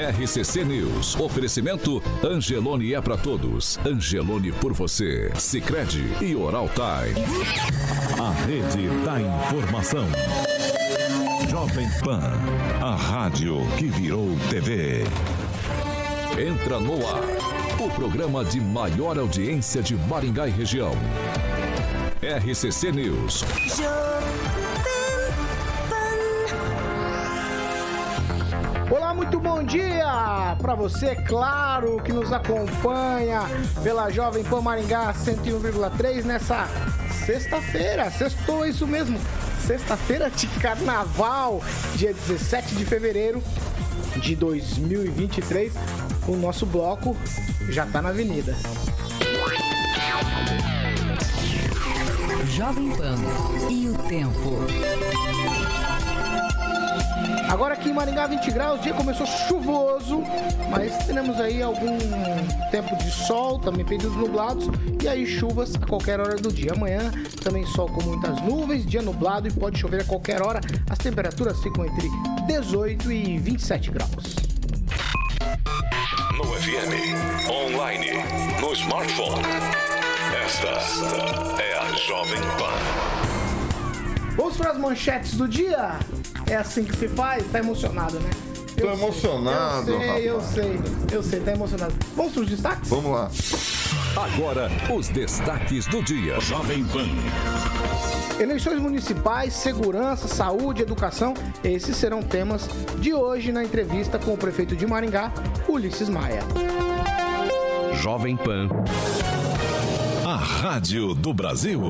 RCC News. Oferecimento Angelone é para todos. Angelone por você. Sicredi e Oral Time. A rede da informação. Jovem Pan, a rádio que virou TV. Entra no ar. O programa de maior audiência de Maringá e região. RCC News. Olá, muito bom dia para você, claro, que nos acompanha pela Jovem Pan Maringá 101,3 nessa sexta-feira. Sextou, isso mesmo. Sexta-feira de carnaval, dia 17 de fevereiro de 2023. O nosso bloco já tá na avenida. Jovem Pan e o tempo. Agora aqui em Maringá, 20 graus, o dia começou chuvoso, mas teremos aí algum tempo de sol, também períodos nublados, e aí chuvas a qualquer hora do dia. Amanhã também sol com muitas nuvens, dia nublado e pode chover a qualquer hora. As temperaturas ficam entre 18 e 27 graus. No FM, online, no smartphone. Esta é a Jovem Pan. Vamos para as manchetes do dia? É assim que se faz? Tá emocionado, né? Tô Eu sei, emocionado, Eu sei, eu rapaz. sei, eu sei, tá emocionado. Vamos para os destaques? Vamos lá. Agora, os destaques do dia. Jovem Pan. Eleições municipais, segurança, saúde, educação, esses serão temas de hoje na entrevista com o prefeito de Maringá, Ulisses Maia. Jovem Pan. A Rádio do Brasil.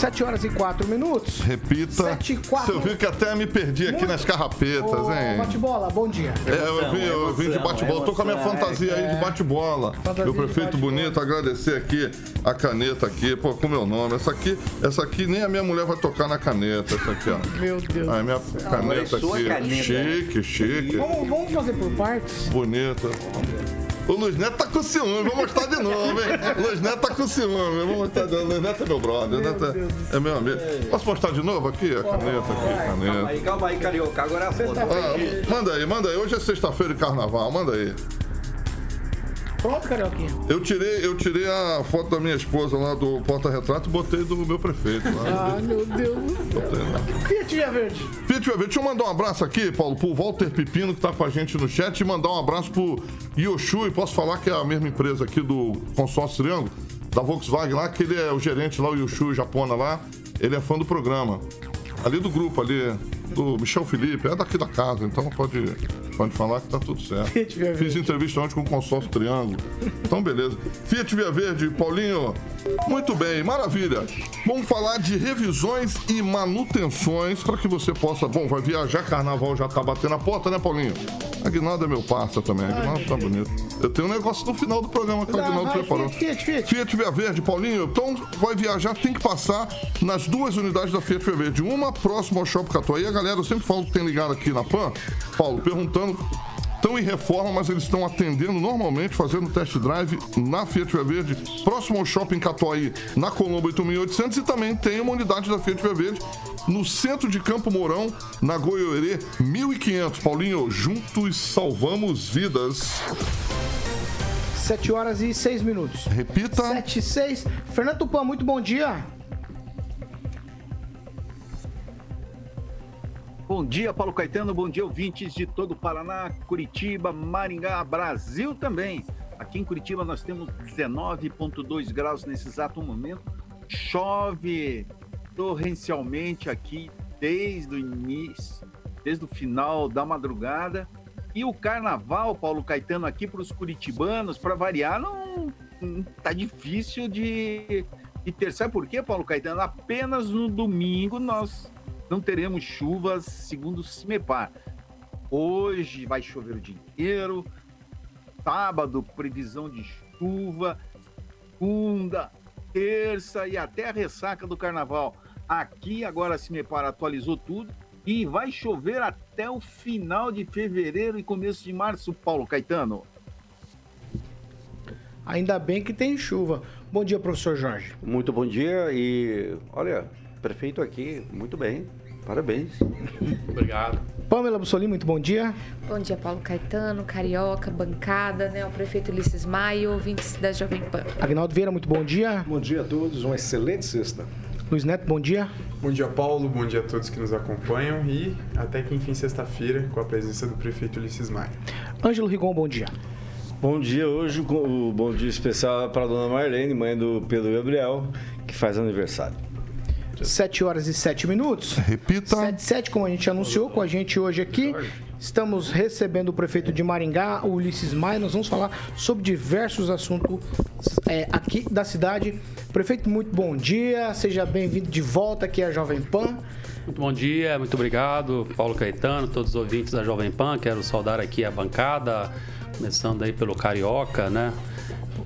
7 horas e 4 minutos. Repita. Sete e quatro. Você viu que até me perdi aqui Muito- nas carrapetas, Ô, hein? Bate-bola, bom dia. É, eu vim, eu vim de bate-bola, tô com a minha fantasia aí de bate-bola. Fantasia Meu prefeito bate-bola. bonito, agradecer aqui a caneta aqui, pô, com meu nome. Essa aqui, essa aqui nem a minha mulher vai tocar na caneta, essa aqui, ó. Meu Deus. É minha caneta aqui. caneta. Chique, chique. Vamos, vamos fazer por partes? Bonita. O Luiz Neto tá com ciúme, vou mostrar de novo, hein? O Luiz Neto tá com ciúme, vou mostrar de novo. O Luiz Neto é meu brother, o Neto é, é meu amigo. Posso mostrar de novo aqui? A caneta aqui, caneta. Aí, calma aí, carioca. Agora é a foto. Ah, manda aí, manda aí. Hoje é sexta-feira de carnaval, manda aí. Pronto, Carioquinha. Eu tirei, eu tirei a foto da minha esposa lá do porta-retrato e botei do meu prefeito lá. Ah, meu Deus do céu. Fiat Via Verde. Fiat Via Verde, deixa eu mandar um abraço aqui, Paulo, pro Walter Pepino, que tá com a gente no chat, e mandar um abraço pro Yoshu, e posso falar que é a mesma empresa aqui do Consórcio Triângulo, da Volkswagen lá, que ele é o gerente lá, o Yoshu Japona lá, ele é fã do programa. Ali do grupo, ali, do Michel Felipe, é daqui da casa, então pode, pode falar que tá tudo certo. Fiat Via Verde. Fiz entrevista ontem com o Consórcio Triângulo. Então, beleza. Fiat Via Verde, Paulinho, muito bem, maravilha. Vamos falar de revisões e manutenções para que você possa. Bom, vai viajar, carnaval já tá batendo a porta, né, Paulinho? Aguinaldo é meu parça também, Aguinaldo tá bonito. Eu tenho um negócio no final do programa que o Aguinaldo preparou. Fiat, Fiat, Fiat. Fiat Via Verde, Paulinho. Então, vai viajar, tem que passar nas duas unidades da Fiat Via Verde. Uma próxima ao Shopping Catuaí. Galera, eu sempre falo que tem ligado aqui na PAN, Paulo, perguntando. Estão em reforma, mas eles estão atendendo normalmente, fazendo test drive na Fiat Via Verde, próximo ao Shopping Catuaí, na Colombo 8800. E também tem uma unidade da Fiat Via Verde no centro de Campo Mourão, na Goiorê 1500. Paulinho, juntos salvamos vidas. 7 horas e 6 minutos. Repita. 7 e 6. Fernando Tupan, muito bom dia. Bom dia, Paulo Caetano. Bom dia, ouvintes de todo o Paraná, Curitiba, Maringá, Brasil também. Aqui em Curitiba nós temos 19,2 graus nesse exato momento. Chove torrencialmente aqui desde o início, desde o final da madrugada. E o carnaval, Paulo Caetano, aqui para os curitibanos, para variar, não, não tá difícil de, de ter. Sabe por quê, Paulo Caetano? Apenas no domingo nós não teremos chuvas, segundo o CIMEPAR. Hoje vai chover o dia inteiro, sábado, previsão de chuva, segunda, terça e até a ressaca do carnaval. Aqui agora a CIMEPAR atualizou tudo e vai chover até o final de fevereiro e começo de março, Paulo Caetano. Ainda bem que tem chuva. Bom dia, professor Jorge. Muito bom dia e olha, prefeito aqui, muito bem. Parabéns. Obrigado. Pamela Bussolini, muito bom dia. Bom dia, Paulo Caetano, Carioca, bancada, né? O prefeito Ulisses Maio, ouvintes da Jovem Pan. Agnaldo Vieira, muito bom dia. Bom dia a todos, uma excelente sexta. Luiz Neto, bom dia. Bom dia, Paulo. Bom dia a todos que nos acompanham e até que enfim sexta-feira com a presença do prefeito Ulisses Maia. Ângelo Rigon, bom dia. Bom dia hoje, o bom dia especial para a dona Marlene, mãe do Pedro Gabriel, que faz aniversário. 7 horas e 7 minutos. Repita. 7 7, como a gente anunciou, com a gente hoje aqui. Estamos recebendo o prefeito de Maringá, o Ulisses Maia. Nós vamos falar sobre diversos assuntos é, aqui da cidade. Prefeito, muito bom dia. Seja bem-vindo de volta aqui à Jovem Pan. Muito bom dia, muito obrigado, Paulo Caetano, todos os ouvintes da Jovem Pan. Quero saudar aqui a bancada, começando aí pelo Carioca, né?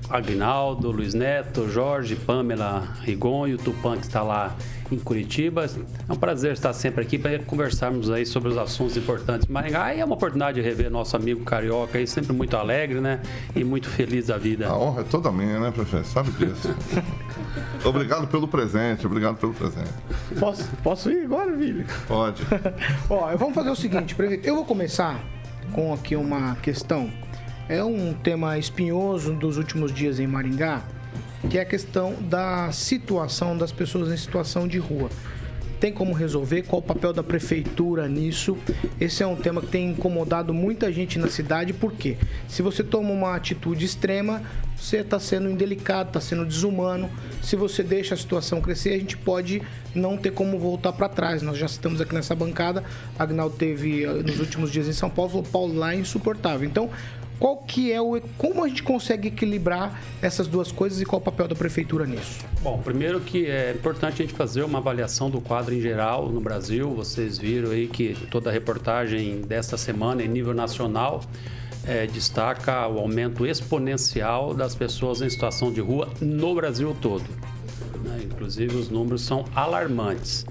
Agnaldo, Luiz Neto, Jorge, Pamela Rigon e o Tupan que está lá em Curitiba. É um prazer estar sempre aqui para conversarmos aí sobre os assuntos importantes Maringá. E é uma oportunidade de rever nosso amigo Carioca aí, sempre muito alegre, né? E muito feliz da vida. A honra é toda minha, né, prefeito? Sabe disso. obrigado pelo presente, obrigado pelo presente. Posso, posso ir agora, filho? Pode. Ó, vamos fazer o seguinte, prefeito. Eu vou começar com aqui uma questão. É um tema espinhoso dos últimos dias em Maringá, que é a questão da situação das pessoas em situação de rua. Tem como resolver? Qual o papel da prefeitura nisso? Esse é um tema que tem incomodado muita gente na cidade, porque se você toma uma atitude extrema, você está sendo indelicado, está sendo desumano. Se você deixa a situação crescer, a gente pode não ter como voltar para trás. Nós já estamos aqui nessa bancada. Agnaldo teve eh, nos últimos dias em São Paulo, falou, Paulo lá é insuportável. Então, qual que é o como a gente consegue equilibrar essas duas coisas e qual o papel da prefeitura nisso? Bom, primeiro que é importante a gente fazer uma avaliação do quadro em geral no Brasil. Vocês viram aí que toda a reportagem desta semana em nível nacional é, destaca o aumento exponencial das pessoas em situação de rua no Brasil todo. Né? Inclusive os números são alarmantes.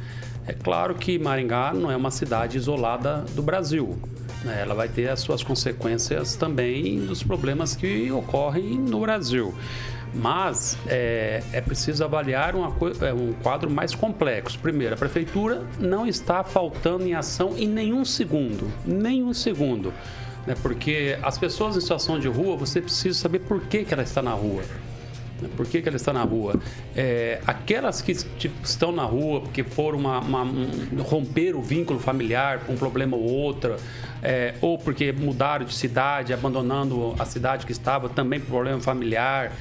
É claro que Maringá não é uma cidade isolada do Brasil? Ela vai ter as suas consequências também dos problemas que ocorrem no Brasil. Mas é, é preciso avaliar uma, é, um quadro mais complexo. Primeiro, a prefeitura não está faltando em ação em nenhum segundo. Nenhum segundo. Né? Porque as pessoas em situação de rua, você precisa saber por que, que ela está na rua. Por que, que ela está na rua? É, aquelas que tipo, estão na rua porque foram uma, uma, um, romper o vínculo familiar com um problema ou outro, é, ou porque mudaram de cidade, abandonando a cidade que estava também por problema familiar,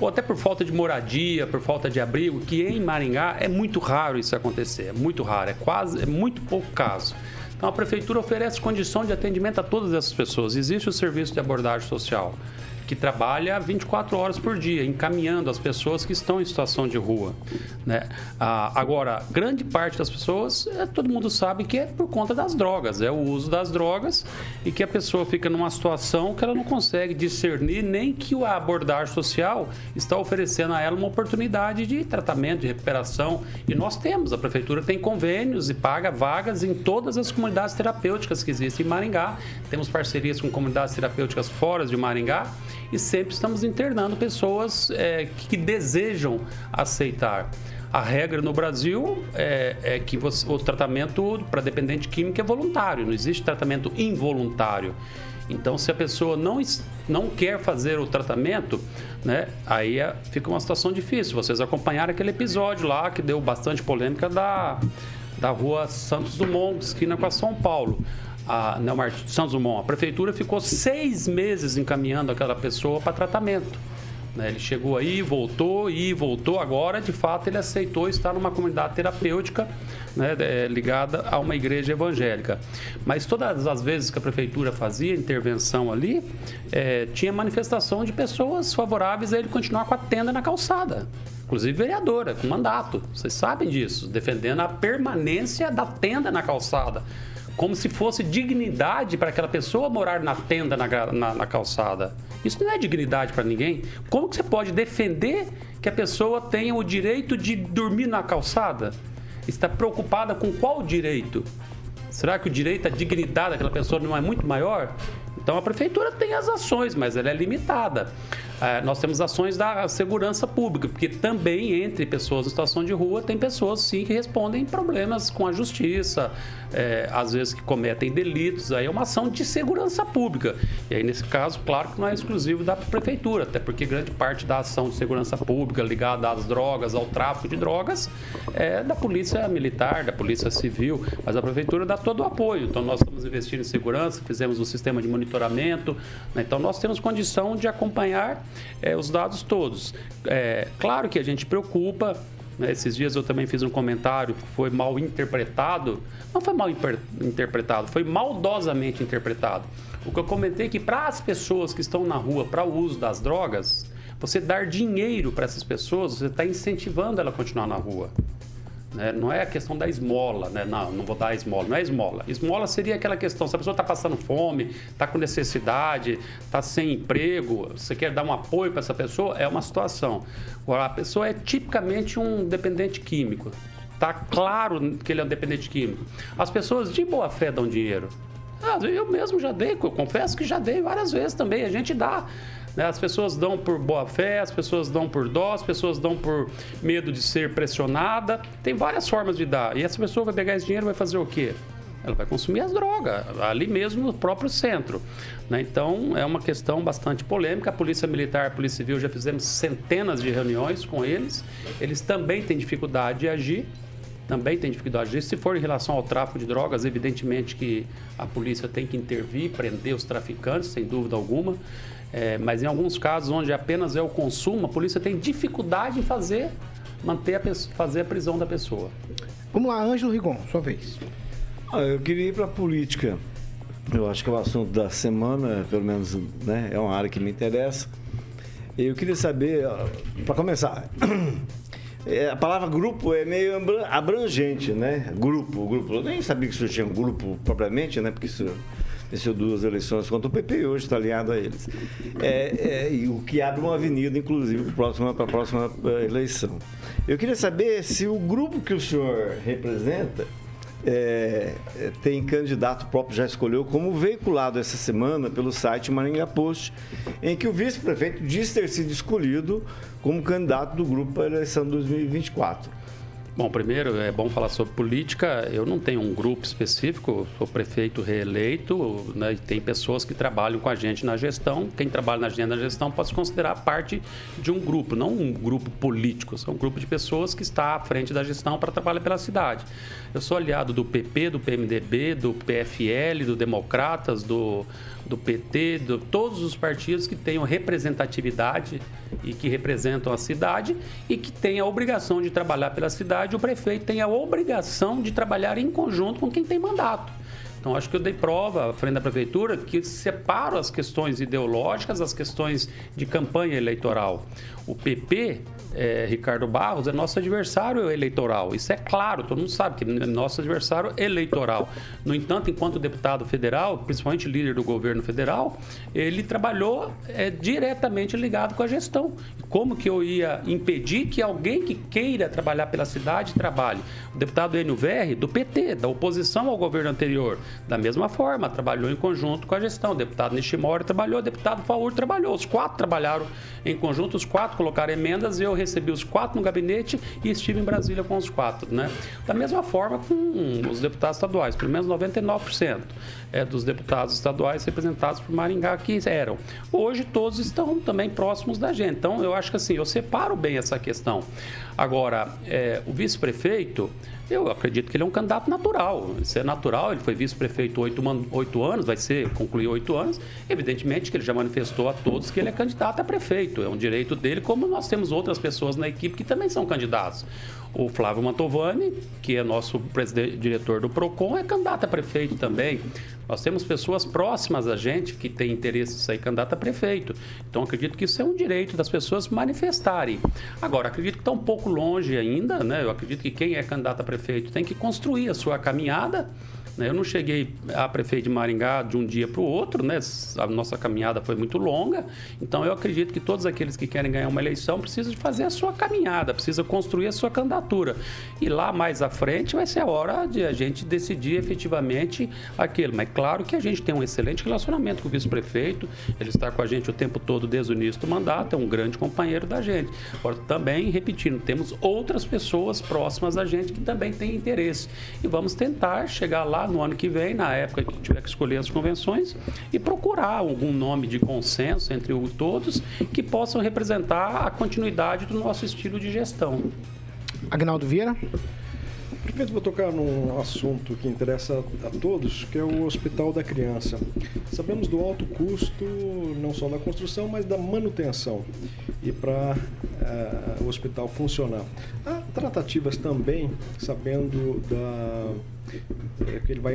ou até por falta de moradia, por falta de abrigo, que em Maringá é muito raro isso acontecer, é muito raro, é quase, é muito pouco caso. Então a prefeitura oferece condição de atendimento a todas essas pessoas. Existe o serviço de abordagem social que trabalha 24 horas por dia, encaminhando as pessoas que estão em situação de rua. Né? Ah, agora, grande parte das pessoas, é, todo mundo sabe que é por conta das drogas, é o uso das drogas e que a pessoa fica numa situação que ela não consegue discernir nem que a abordagem social está oferecendo a ela uma oportunidade de tratamento, de recuperação. E nós temos, a prefeitura tem convênios e paga vagas em todas as comunidades terapêuticas que existem em Maringá. Temos parcerias com comunidades terapêuticas fora de Maringá e sempre estamos internando pessoas é, que desejam aceitar. A regra no Brasil é, é que você, o tratamento para dependente químico é voluntário, não existe tratamento involuntário. Então, se a pessoa não, não quer fazer o tratamento, né, aí é, fica uma situação difícil. Vocês acompanharam aquele episódio lá que deu bastante polêmica da, da rua Santos Dumont, esquina com a São Paulo a Neomar Santos Dumont, a prefeitura ficou seis meses encaminhando aquela pessoa para tratamento. Né? Ele chegou aí, voltou e voltou. Agora, de fato, ele aceitou estar numa comunidade terapêutica né, é, ligada a uma igreja evangélica. Mas todas as vezes que a prefeitura fazia intervenção ali, é, tinha manifestação de pessoas favoráveis a ele continuar com a tenda na calçada. Inclusive vereadora, com mandato. Vocês sabem disso, defendendo a permanência da tenda na calçada como se fosse dignidade para aquela pessoa morar na tenda na, na, na calçada. Isso não é dignidade para ninguém. Como que você pode defender que a pessoa tenha o direito de dormir na calçada? Está preocupada com qual direito? Será que o direito à dignidade daquela pessoa não é muito maior? Então a prefeitura tem as ações, mas ela é limitada. É, nós temos ações da segurança pública, porque também entre pessoas em situação de rua tem pessoas sim que respondem problemas com a justiça, é, às vezes que cometem delitos, aí é uma ação de segurança pública. E aí, nesse caso, claro que não é exclusivo da prefeitura, até porque grande parte da ação de segurança pública ligada às drogas, ao tráfico de drogas, é da polícia militar, da polícia civil, mas a prefeitura dá todo o apoio. Então, nós estamos investindo em segurança, fizemos um sistema de monitoramento, né? então nós temos condição de acompanhar é, os dados todos. É, claro que a gente preocupa né? Esses dias eu também fiz um comentário que foi mal interpretado. Não foi mal interpretado, foi maldosamente interpretado. O que eu comentei é que para as pessoas que estão na rua para o uso das drogas, você dar dinheiro para essas pessoas, você está incentivando ela a continuar na rua. Né? Não é a questão da esmola, né? não, não vou dar esmola, não é esmola. Esmola seria aquela questão, se a pessoa está passando fome, está com necessidade, está sem emprego, você quer dar um apoio para essa pessoa, é uma situação. Agora, a pessoa é tipicamente um dependente químico. Está claro que ele é um dependente químico. As pessoas de boa fé dão dinheiro. Ah, eu mesmo já dei, confesso que já dei várias vezes também, a gente dá. Né? As pessoas dão por boa fé, as pessoas dão por dó, as pessoas dão por medo de ser pressionada. Tem várias formas de dar. E essa pessoa vai pegar esse dinheiro e vai fazer o quê? Ela vai consumir as drogas, ali mesmo no próprio centro. Né? Então, é uma questão bastante polêmica. A Polícia Militar, a Polícia Civil, já fizemos centenas de reuniões com eles. Eles também têm dificuldade de agir também tem dificuldade de agir. Se for em relação ao tráfico de drogas, evidentemente que a polícia tem que intervir, prender os traficantes, sem dúvida alguma. É, mas em alguns casos onde apenas é o consumo, a polícia tem dificuldade em fazer, manter a, fazer a prisão da pessoa. Vamos lá, Ângelo Rigon, sua vez. Ah, eu queria ir para a política. Eu acho que é o assunto da semana, pelo menos né, é uma área que me interessa. Eu queria saber, para começar, é, a palavra grupo é meio abrangente, né? Grupo, grupo. Eu nem sabia que isso tinha um grupo propriamente, né? Porque isso venceu duas eleições contra o PP e hoje está alinhado a eles. É, é, e o que abre uma avenida, inclusive, para a próxima eh, eleição. Eu queria saber se o grupo que o senhor representa é, tem candidato próprio, já escolheu, como veiculado essa semana pelo site Maringá Post, em que o vice-prefeito diz ter sido escolhido como candidato do grupo para a eleição 2024. Bom, primeiro é bom falar sobre política. Eu não tenho um grupo específico, sou prefeito reeleito, né, e tem pessoas que trabalham com a gente na gestão. Quem trabalha na gente na gestão pode se considerar parte de um grupo, não um grupo político, são um grupo de pessoas que está à frente da gestão para trabalhar pela cidade. Eu sou aliado do PP, do PMDB, do PFL, do Democratas, do do PT, de todos os partidos que tenham representatividade e que representam a cidade e que têm a obrigação de trabalhar pela cidade, o prefeito tem a obrigação de trabalhar em conjunto com quem tem mandato. Então, acho que eu dei prova à frente da prefeitura que separo as questões ideológicas, as questões de campanha eleitoral. O PP, é, Ricardo Barros, é nosso adversário eleitoral. Isso é claro, todo mundo sabe que é nosso adversário eleitoral. No entanto, enquanto deputado federal, principalmente líder do governo federal, ele trabalhou é, diretamente ligado com a gestão. Como que eu ia impedir que alguém que queira trabalhar pela cidade trabalhe? O deputado Enio Verri, do PT, da oposição ao governo anterior, da mesma forma, trabalhou em conjunto com a gestão. O deputado Nishimori trabalhou, o deputado Faur trabalhou. Os quatro trabalharam em conjunto, os quatro colocaram emendas, eu recebi os quatro no gabinete e estive em Brasília com os quatro, né? Da mesma forma com os deputados estaduais, pelo menos 99% é, dos deputados estaduais representados por Maringá que eram. Hoje todos estão também próximos da gente. Então eu acho que assim, eu separo bem essa questão. Agora, é, o vice-prefeito, eu acredito que ele é um candidato natural. Isso é natural, ele foi vice-prefeito oito, oito anos, vai ser concluir oito anos. Evidentemente que ele já manifestou a todos que ele é candidato a prefeito. É um direito dele, como nós temos outras pessoas na equipe que também são candidatos. O Flávio Mantovani, que é nosso diretor do PROCON, é candidato a prefeito também. Nós temos pessoas próximas a gente que têm interesse em sair candidato a prefeito. Então, acredito que isso é um direito das pessoas manifestarem. Agora, acredito que está um pouco longe ainda, né? Eu acredito que quem é candidato a prefeito tem que construir a sua caminhada Né? Eu não cheguei a prefeito de Maringá de um dia para o outro, né? A nossa caminhada foi muito longa. Então eu acredito que todos aqueles que querem ganhar uma eleição precisam de fazer a sua caminhada, precisa construir a sua candidatura. E lá mais à frente vai ser a hora de a gente decidir efetivamente aquilo. Mas claro que a gente tem um excelente relacionamento com o vice-prefeito, ele está com a gente o tempo todo desde o início do mandato, é um grande companheiro da gente. Agora, também, repetindo, temos outras pessoas próximas a gente que também têm interesse. E vamos tentar chegar lá no ano que vem, na época que tiver que escolher as convenções, e procurar algum nome de consenso entre todos que possam representar a continuidade do nosso estilo de gestão. Agnaldo Vieira. Prefeito, vou tocar num assunto que interessa a todos, que é o Hospital da Criança. Sabemos do alto custo, não só da construção, mas da manutenção. E para uh, o hospital funcionar. Há tratativas também, sabendo da é, que ele vai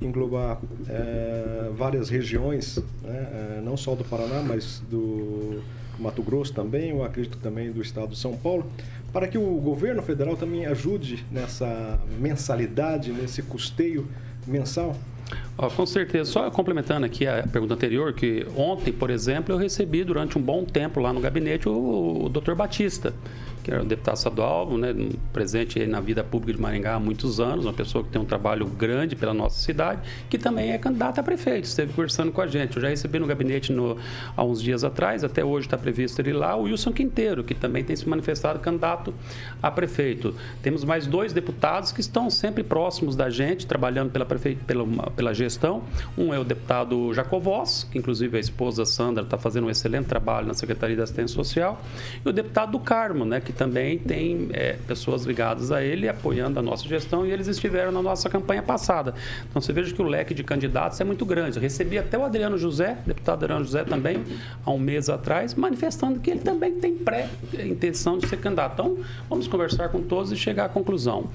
englobar é, várias regiões, né, é, não só do Paraná, mas do Mato Grosso também, eu acredito também do estado de São Paulo, para que o governo federal também ajude nessa mensalidade, nesse custeio mensal? Oh, com certeza. Só complementando aqui a pergunta anterior, que ontem, por exemplo, eu recebi durante um bom tempo lá no gabinete o, o Dr. Batista que era um deputado estadual, né, presente na vida pública de Maringá há muitos anos, uma pessoa que tem um trabalho grande pela nossa cidade, que também é candidata a prefeito, esteve conversando com a gente. Eu já recebi no gabinete no, há uns dias atrás, até hoje está previsto ele lá, o Wilson Quinteiro, que também tem se manifestado candidato a prefeito. Temos mais dois deputados que estão sempre próximos da gente, trabalhando pela, prefeito, pela, pela gestão. Um é o deputado Jacovós, que inclusive a esposa Sandra está fazendo um excelente trabalho na Secretaria da Assistência Social, e o deputado do Carmo, né, que também tem é, pessoas ligadas a ele apoiando a nossa gestão e eles estiveram na nossa campanha passada. Então você veja que o leque de candidatos é muito grande. Eu recebi até o Adriano José, deputado Adriano José também, há um mês atrás, manifestando que ele também tem pré-intenção de ser candidato. Então vamos conversar com todos e chegar à conclusão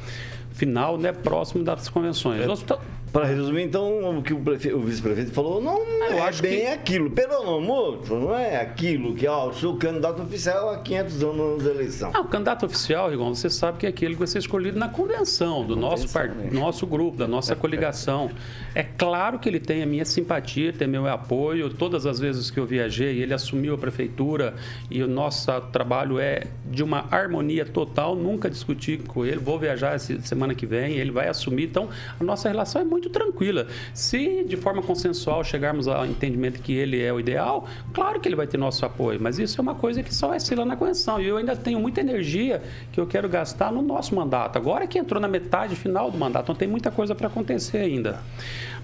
final, né, próximo das convenções. É, Para resumir, então, o que o, o vice-prefeito falou, não, não é bem que... aquilo. Pelo amor, não é aquilo que, ó, o seu candidato oficial há 500 anos da eleição. Ah, o candidato oficial, Rigon, você sabe que é aquele que vai ser escolhido na convenção do nosso, part... nosso grupo, da nossa coligação. É claro que ele tem a minha simpatia, tem meu apoio. Todas as vezes que eu viajei, ele assumiu a prefeitura e o nosso trabalho é de uma harmonia total. Nunca discuti com ele. Vou viajar semana que vem, ele vai assumir. Então, a nossa relação é muito tranquila. Se de forma consensual chegarmos ao entendimento que ele é o ideal, claro que ele vai ter nosso apoio. Mas isso é uma coisa que só vai ser lá na convenção. E eu ainda tenho muita energia que eu quero gastar no nosso mandato. Agora que entrou na metade final do mandato, então tem muita coisa para acontecer ainda.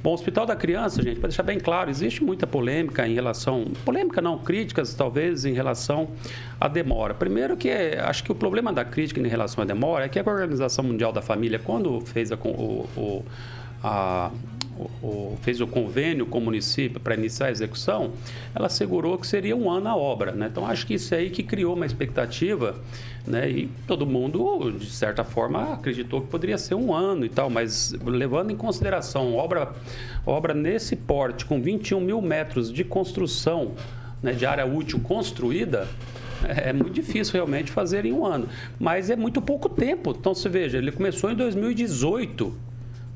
Bom, o Hospital da Criança, gente, para deixar bem claro, existe muita polêmica em relação. Polêmica não, críticas talvez em relação à demora. Primeiro que é, acho que o problema da crítica em relação à demora é que a Organização Mundial da Família, quando fez a, o, o a, o, fez o convênio com o município para iniciar a execução, ela assegurou que seria um ano a obra. Né? Então, acho que isso aí que criou uma expectativa né? e todo mundo, de certa forma, acreditou que poderia ser um ano e tal, mas levando em consideração obra, obra nesse porte, com 21 mil metros de construção né, de área útil construída, é, é muito difícil realmente fazer em um ano. Mas é muito pouco tempo. Então, você veja, ele começou em 2018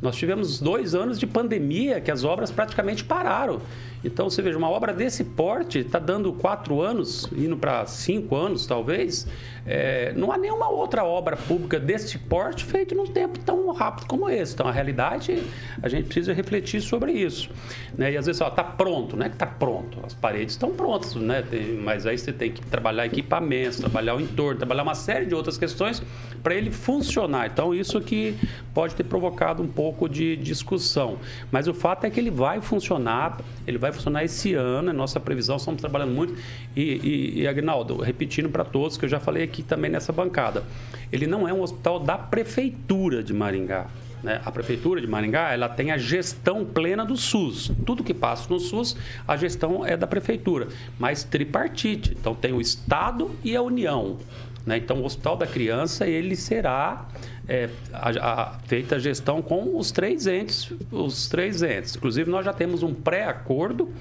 nós tivemos dois anos de pandemia que as obras praticamente pararam. Então, você veja, uma obra desse porte está dando quatro anos, indo para cinco anos, talvez. É, não há nenhuma outra obra pública desse porte feita num tempo tão rápido como esse. Então, a realidade, a gente precisa refletir sobre isso. Né? E às vezes, está pronto, não é que está pronto. As paredes estão prontas, né? Tem, mas aí você tem que trabalhar equipamentos, trabalhar o entorno, trabalhar uma série de outras questões para ele funcionar. Então, isso que pode ter provocado um pouco de discussão. Mas o fato é que ele vai funcionar, ele vai funcionar esse ano, é nossa previsão, estamos trabalhando muito. E, e, e Agnaldo, repetindo para todos, que eu já falei aqui também nessa bancada, ele não é um hospital da prefeitura de Maringá. Né? A prefeitura de Maringá ela tem a gestão plena do SUS. Tudo que passa no SUS, a gestão é da prefeitura, mas tripartite. Então tem o Estado e a União. Né? Então, o Hospital da Criança ele será é, a, a, feita a gestão com os três entes, os três entes. Inclusive, nós já temos um pré-acordo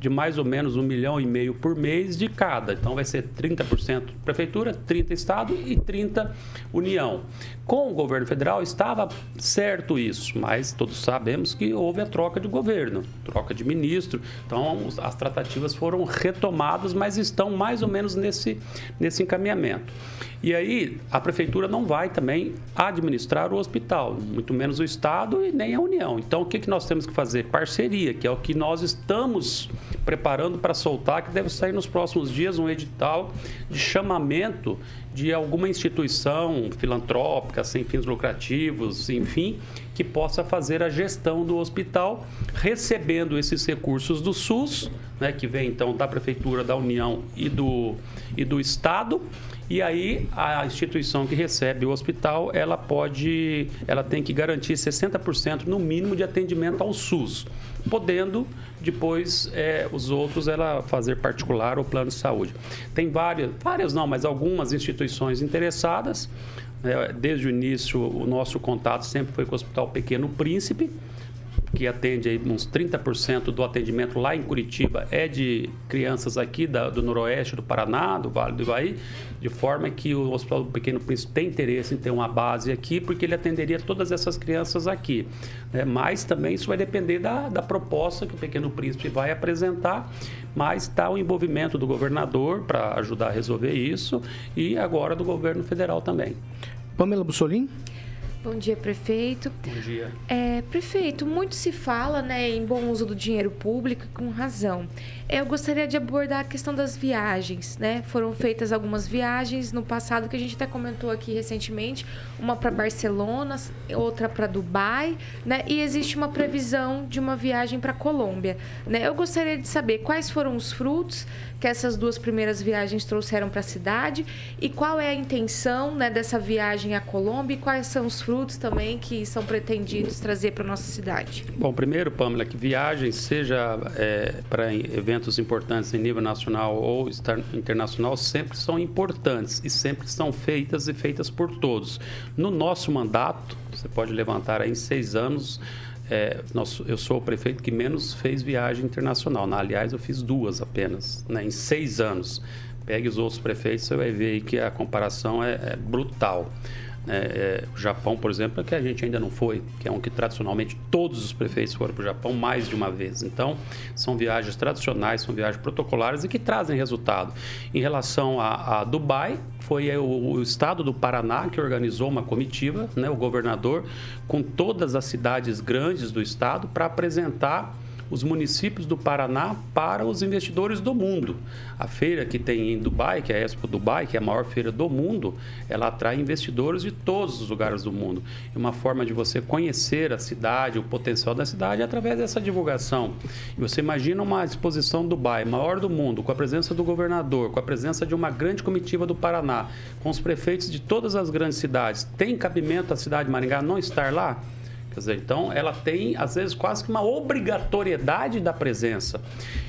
de mais ou menos um milhão e meio por mês de cada. Então, vai ser 30% prefeitura, 30% Estado e 30% União. Com o governo federal estava certo isso, mas todos sabemos que houve a troca de governo, troca de ministro. Então, as tratativas foram retomadas, mas estão mais ou menos nesse, nesse encaminhamento. E aí, a prefeitura não vai também administrar o hospital, muito menos o Estado e nem a União. Então, o que, que nós temos que fazer? Parceria, que é o que nós estamos preparando para soltar, que deve sair nos próximos dias um edital de chamamento de alguma instituição filantrópica, sem fins lucrativos, enfim, que possa fazer a gestão do hospital, recebendo esses recursos do SUS, né, que vem então da Prefeitura, da União e do, e do Estado e aí a instituição que recebe o hospital, ela pode, ela tem que garantir 60% no mínimo de atendimento ao SUS, podendo depois é, os outros ela fazer particular ou plano de saúde. Tem várias, várias não, mas algumas instituições interessadas. É, desde o início, o nosso contato sempre foi com o Hospital Pequeno Príncipe, que atende aí uns 30% do atendimento lá em Curitiba é de crianças aqui da, do noroeste do Paraná, do Vale do Ivaí, de forma que o Hospital do Pequeno Príncipe tem interesse em ter uma base aqui, porque ele atenderia todas essas crianças aqui. É, mas também isso vai depender da, da proposta que o Pequeno Príncipe vai apresentar, mas está o envolvimento do governador para ajudar a resolver isso e agora do governo federal também. Pamela Bussolim? Bom dia, prefeito. Bom dia. É, prefeito, muito se fala né, em bom uso do dinheiro público e com razão. Eu gostaria de abordar a questão das viagens, né? Foram feitas algumas viagens no passado que a gente até comentou aqui recentemente, uma para Barcelona, outra para Dubai, né? E existe uma previsão de uma viagem para Colômbia, né? Eu gostaria de saber quais foram os frutos que essas duas primeiras viagens trouxeram para a cidade e qual é a intenção, né, dessa viagem à Colômbia e quais são os frutos também que são pretendidos trazer para nossa cidade. Bom, primeiro, Pamela, que viagens seja é, para eventos eventos importantes em nível nacional ou internacional sempre são importantes e sempre são feitas e feitas por todos. No nosso mandato, você pode levantar aí em seis anos, é, nós, eu sou o prefeito que menos fez viagem internacional. Na, aliás, eu fiz duas apenas, né, em seis anos. Pegue os outros prefeitos, você vai ver que a comparação é, é brutal. É, é, o Japão, por exemplo, é que a gente ainda não foi, que é um que tradicionalmente todos os prefeitos foram para o Japão mais de uma vez. Então, são viagens tradicionais, são viagens protocolares e que trazem resultado. Em relação a, a Dubai, foi o, o, estado do Paraná que organizou uma comitiva, né, o governador, com todas as cidades grandes do estado para apresentar os municípios do Paraná para os investidores do mundo. A feira que tem em Dubai, que é a Expo Dubai, que é a maior feira do mundo, ela atrai investidores de todos os lugares do mundo. E uma forma de você conhecer a cidade, o potencial da cidade, é através dessa divulgação. E você imagina uma exposição Dubai, maior do mundo, com a presença do governador, com a presença de uma grande comitiva do Paraná, com os prefeitos de todas as grandes cidades. Tem cabimento a cidade de Maringá não estar lá? Dizer, então ela tem, às vezes, quase que uma obrigatoriedade da presença.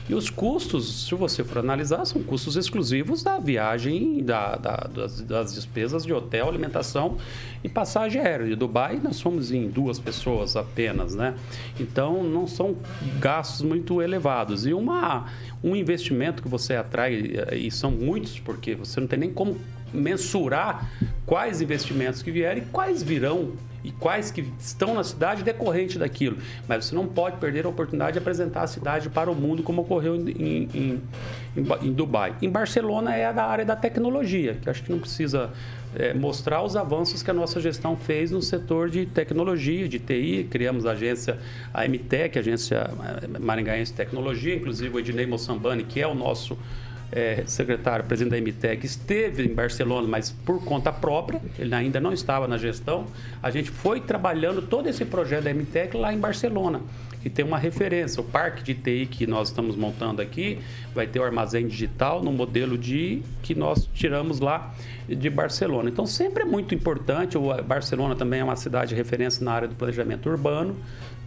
E os custos, se você for analisar, são custos exclusivos da viagem, da, da das, das, despesas de hotel, alimentação e passagem aérea. De Dubai, nós fomos em duas pessoas apenas, né? Então, não são gastos muito elevados. E uma, um investimento que você atrai, e são muitos, porque você não tem nem como mensurar quais investimentos que vierem e quais virão e quais que estão na cidade decorrente daquilo. Mas você não pode perder a oportunidade de apresentar a cidade para o mundo, como ocorreu em, em, em, em Dubai. Em Barcelona é da área da tecnologia, que acho que não precisa é, mostrar os avanços que a nossa gestão fez no setor de tecnologia, de TI. Criamos a agência, a MTEC, a Agência Maringaense de Tecnologia, inclusive o Ednei Mossambani, que é o nosso é, secretário, presidente da MTEC, esteve em Barcelona, mas por conta própria, ele ainda não estava na gestão. A gente foi trabalhando todo esse projeto da MTEC lá em Barcelona, que tem uma referência. O parque de TI que nós estamos montando aqui vai ter o armazém digital no modelo de que nós tiramos lá de Barcelona. Então, sempre é muito importante. O Barcelona também é uma cidade de referência na área do planejamento urbano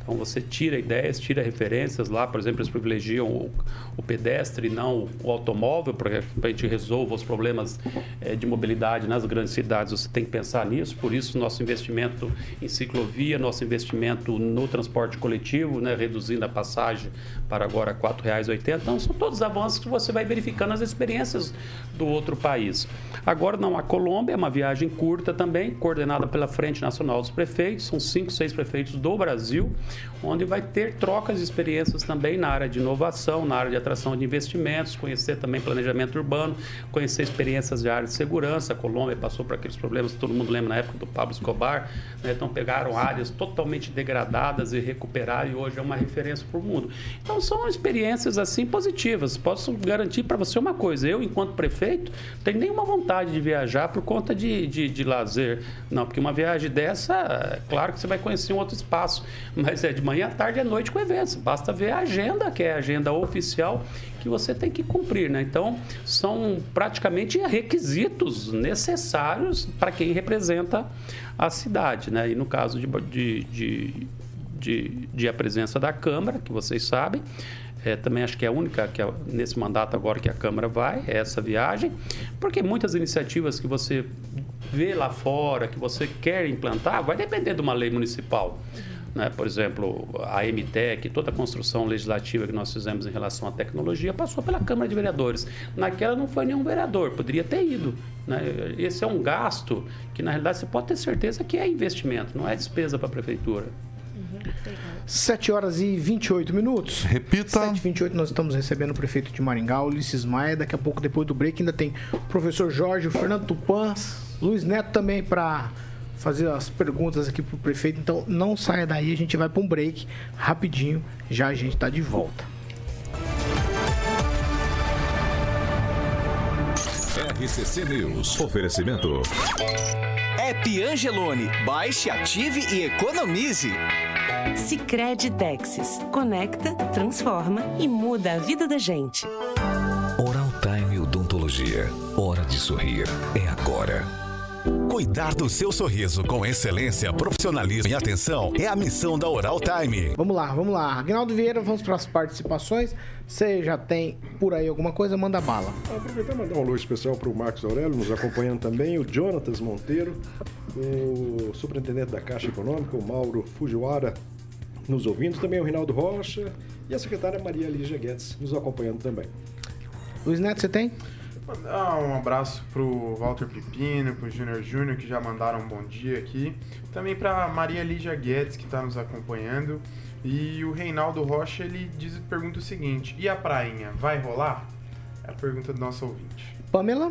Então você tira ideias, tira referências lá, por exemplo, eles privilegiam o, o pedestre e não o automóvel, para que a gente resolva os problemas é, de mobilidade nas grandes cidades. Você tem que pensar nisso, por isso nosso investimento em ciclovia, nosso investimento no transporte coletivo, né, reduzindo a passagem para agora R$ 4,80. Então são todos avanços que você vai verificando as experiências do outro país. Agora não, a Colômbia é uma viagem curta também, coordenada pela Frente Nacional dos Prefeitos, são cinco, seis prefeitos do Brasil onde vai ter trocas de experiências também na área de inovação, na área de atração de investimentos, conhecer também planejamento urbano, conhecer experiências de área de segurança. A Colômbia passou por aqueles problemas que todo mundo lembra na época do Pablo Escobar, né? então pegaram áreas totalmente degradadas e recuperaram e hoje é uma referência para o mundo. Então são experiências assim positivas. Posso garantir para você uma coisa, eu enquanto prefeito tenho nenhuma vontade de viajar por conta de, de, de lazer, não, porque uma viagem dessa, é claro que você vai conhecer um outro espaço, mas é de manhã, tarde e noite com eventos. Basta ver a agenda, que é a agenda oficial, que você tem que cumprir. Né? Então, são praticamente requisitos necessários para quem representa a cidade. Né? E no caso de, de, de, de, de a presença da Câmara, que vocês sabem, é, também acho que é a única que é, nesse mandato agora que a Câmara vai, é essa viagem, porque muitas iniciativas que você vê lá fora, que você quer implantar, vai depender de uma lei municipal. Né? Por exemplo, a MTEC, toda a construção legislativa que nós fizemos em relação à tecnologia passou pela Câmara de Vereadores. Naquela não foi nenhum vereador, poderia ter ido. Né? Esse é um gasto que, na realidade, você pode ter certeza que é investimento, não é despesa para a Prefeitura. 7 horas e 28 minutos. Repita. 7 e 28 nós estamos recebendo o prefeito de Maringá, Ulisses Maia. Daqui a pouco, depois do break, ainda tem o professor Jorge, o Fernando Tupan, Luiz Neto também para fazer as perguntas aqui pro prefeito. Então não saia daí, a gente vai para um break rapidinho. Já a gente está de volta. RCC News. Oferecimento. App Angelone. Baixe, ative e economize. Sicredi Texas. Conecta, transforma e muda a vida da gente. Oral Time Odontologia. Hora de sorrir. É agora. Cuidar do seu sorriso com excelência, profissionalismo e atenção é a missão da Oral Time. Vamos lá, vamos lá. Agnaldo Vieira, vamos para as participações. Você já tem por aí alguma coisa? Manda bala. Vou aproveitar e mandar um alô especial para o Marcos Aurélio, nos acompanhando também, o Jonatas Monteiro, o superintendente da Caixa Econômica, o Mauro Fujiwara, nos ouvindo, também o Rinaldo Rocha e a secretária Maria Lígia Guedes, nos acompanhando também. Luiz Neto, você tem? Mandar um abraço pro Walter Pepino, pro Júnior Júnior, que já mandaram um bom dia aqui. Também pra Maria Lígia Guedes, que está nos acompanhando. E o Reinaldo Rocha, ele diz, pergunta o seguinte, e a prainha, vai rolar? É a pergunta do nosso ouvinte. Pamela?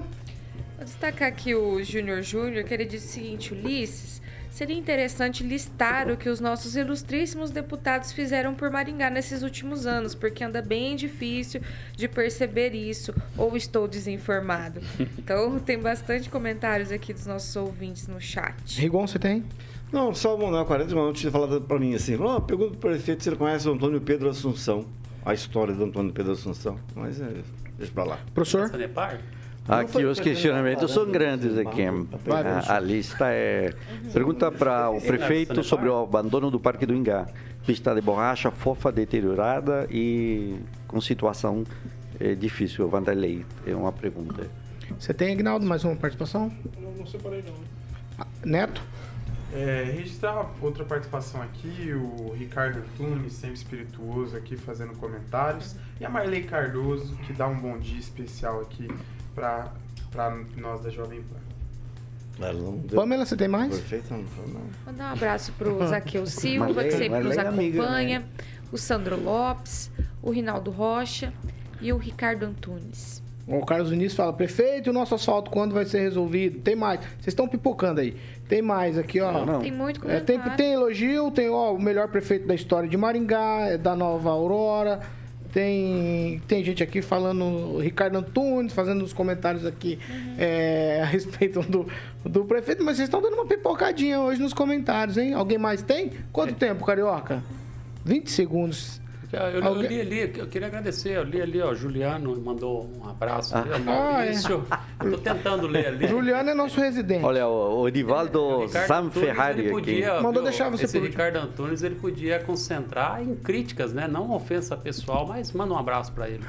Vou destacar aqui o Júnior Júnior, que ele diz o seguinte, Ulisses, seria interessante listar o que os nossos ilustríssimos deputados fizeram por Maringá nesses últimos anos, porque anda bem difícil de perceber isso, ou estou desinformado. Então, tem bastante comentários aqui dos nossos ouvintes no chat. Rigon, você tem? Não, só mandar 40 minutos tinha falado para mim assim. Oh, pergunta para o prefeito se ele conhece o Antônio Pedro Assunção. A história do Antônio Pedro Assunção. Mas é, deixa para lá. Professor? Aqui os questionamentos são grandes aqui. A, a lista é. Pergunta para o prefeito sobre o abandono do Parque do Ingá. Pista de borracha fofa deteriorada e com situação é, difícil. Vanderlei, é uma pergunta. Você tem, Agnaldo, mais uma participação? Não, não separei não. Ah, Neto? É, registrar outra participação aqui, o Ricardo Antunes, sempre espirituoso aqui fazendo comentários, e a Marley Cardoso, que dá um bom dia especial aqui para nós da Jovem Pan. Pamela, você tem mais? Perfeito, não, não. Mandar um abraço para o Zaqueu Silva, Marley- que sempre nos é amiga, acompanha, né? o Sandro Lopes, o Rinaldo Rocha e o Ricardo Antunes. O Carlos Vinícius fala, prefeito, o nosso asfalto quando vai ser resolvido? Tem mais. Vocês estão pipocando aí. Tem mais aqui, ó. Tem muito É, tem, comentário. tem elogio, tem ó, o melhor prefeito da história de Maringá, é da Nova Aurora. Tem, tem gente aqui falando, Ricardo Antunes fazendo os comentários aqui é, a respeito do, do prefeito, mas vocês estão dando uma pipocadinha hoje nos comentários, hein? Alguém mais tem? Quanto tempo, Carioca? 20 segundos. Eu, eu, li ali, eu queria agradecer, eu li ali, ó, Juliano mandou um abraço ali, ó, Maurício. Ah, é. Eu tô tentando ler ali. Juliano é nosso residente. Olha, o, o Edivaldo Sam Ferrari podia, aqui. Mandou deixar você Esse por... Ricardo Antunes, ele podia concentrar em críticas, né? Não ofensa pessoal, mas manda um abraço para ele.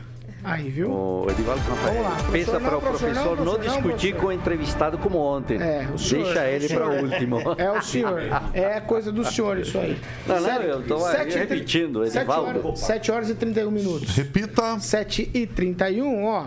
Aí, viu? O Edivaldo Rafael. Pensa para o professor, não, professor, não discutir com o entrevistado como ontem. É, o senhor, Deixa ele para o último. É o senhor. É coisa do senhor isso aí. Não, não, eu estou repetindo, Edivaldo. 7 horas, horas e 31 minutos. Repita. 7 e 31, ó.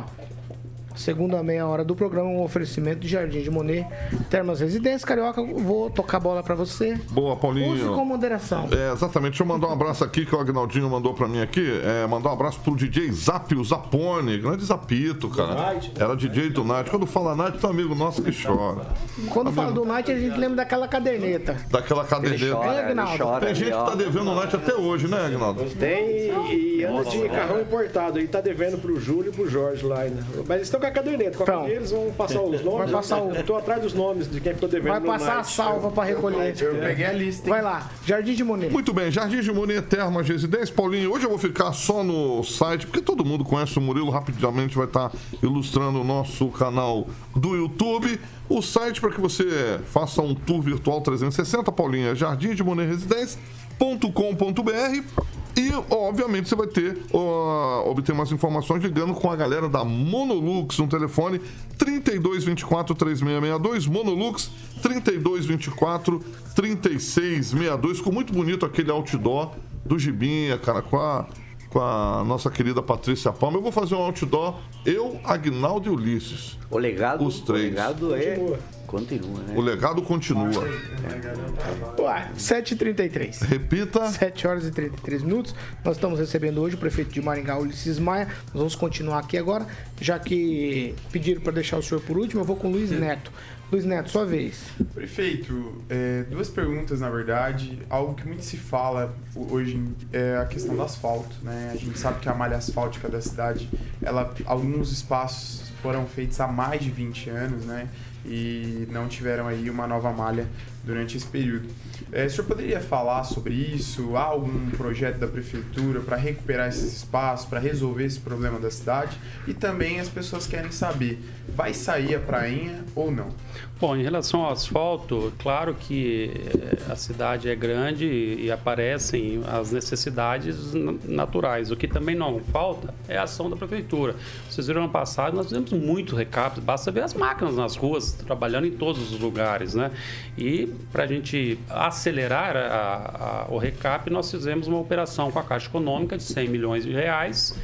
Segunda meia hora do programa, um oferecimento de Jardim de Monet, Termas Residência. Carioca, vou tocar a bola para você. Boa, Paulinho. Use com moderação. É, exatamente. Deixa eu mandar um abraço aqui, que o Agnaldinho mandou para mim aqui. É, mandar um abraço pro DJ Zapio Zapone, grande Zapito, cara. Era DJ do Night. Quando fala Night, tem um amigo nosso que chora. Quando amigo... fala do Night, a gente lembra daquela caderneta. Daquela caderneta. Chora, é, Agnaldo? Tem gente que tá devendo o Night até hoje, né, Agnaldo? Tem, e anda de carrão importado. E tá devendo pro Júlio e pro Jorge lá ainda. Mas eles estão com a caderneta. Com a então, eles vão passar os nomes. Vai passar o... Estou atrás dos nomes de quem ficou devendo. Vai passar a salva para recolher. Eu peguei a lista. Hein? Vai lá, Jardim de Monet. Muito bem, Jardim de Monet, Termas Residência. Paulinho, hoje eu vou ficar só no site, porque todo mundo conhece o Murilo, rapidamente vai estar ilustrando o nosso canal do YouTube. O site para que você faça um tour virtual 360, Paulinho, é Jardim de Monet Residência.com.br e, obviamente, você vai ter, uh, obter mais informações ligando com a galera da Monolux no telefone 3224-3662. Monolux 3224-3662. Ficou muito bonito aquele outdoor do Gibinha, cara, com a, com a nossa querida Patrícia Palma. Eu vou fazer um outdoor, eu, Agnaldo e Ulisses. O legado, Os três. O legado é Continua, né? O legado continua. Ué, 7h33. Repita. 7 horas e 33 minutos. Nós estamos recebendo hoje o prefeito de Maringá, Ulisses Maia. Nós vamos continuar aqui agora, já que pediram para deixar o senhor por último, eu vou com o Luiz Neto. Luiz Neto, sua vez. Prefeito, é, duas perguntas na verdade. Algo que muito se fala hoje é a questão do asfalto. Né? A gente sabe que a malha asfáltica da cidade, ela, alguns espaços foram feitos há mais de 20 anos, né? E não tiveram aí uma nova malha durante esse período. É, o senhor poderia falar sobre isso? Há algum projeto da prefeitura para recuperar esses espaços, para resolver esse problema da cidade? E também as pessoas querem saber, vai sair a prainha ou não? Bom, em relação ao asfalto, claro que eh, a cidade é grande e aparecem as necessidades naturais. O que também não falta é a ação da prefeitura. Vocês viram ano passado, nós fizemos muito recap, basta ver as máquinas nas ruas, trabalhando em todos os lugares, né? E para a gente acelerar a, a, o recap, nós fizemos uma operação com a Caixa Econômica de 100 milhões de reais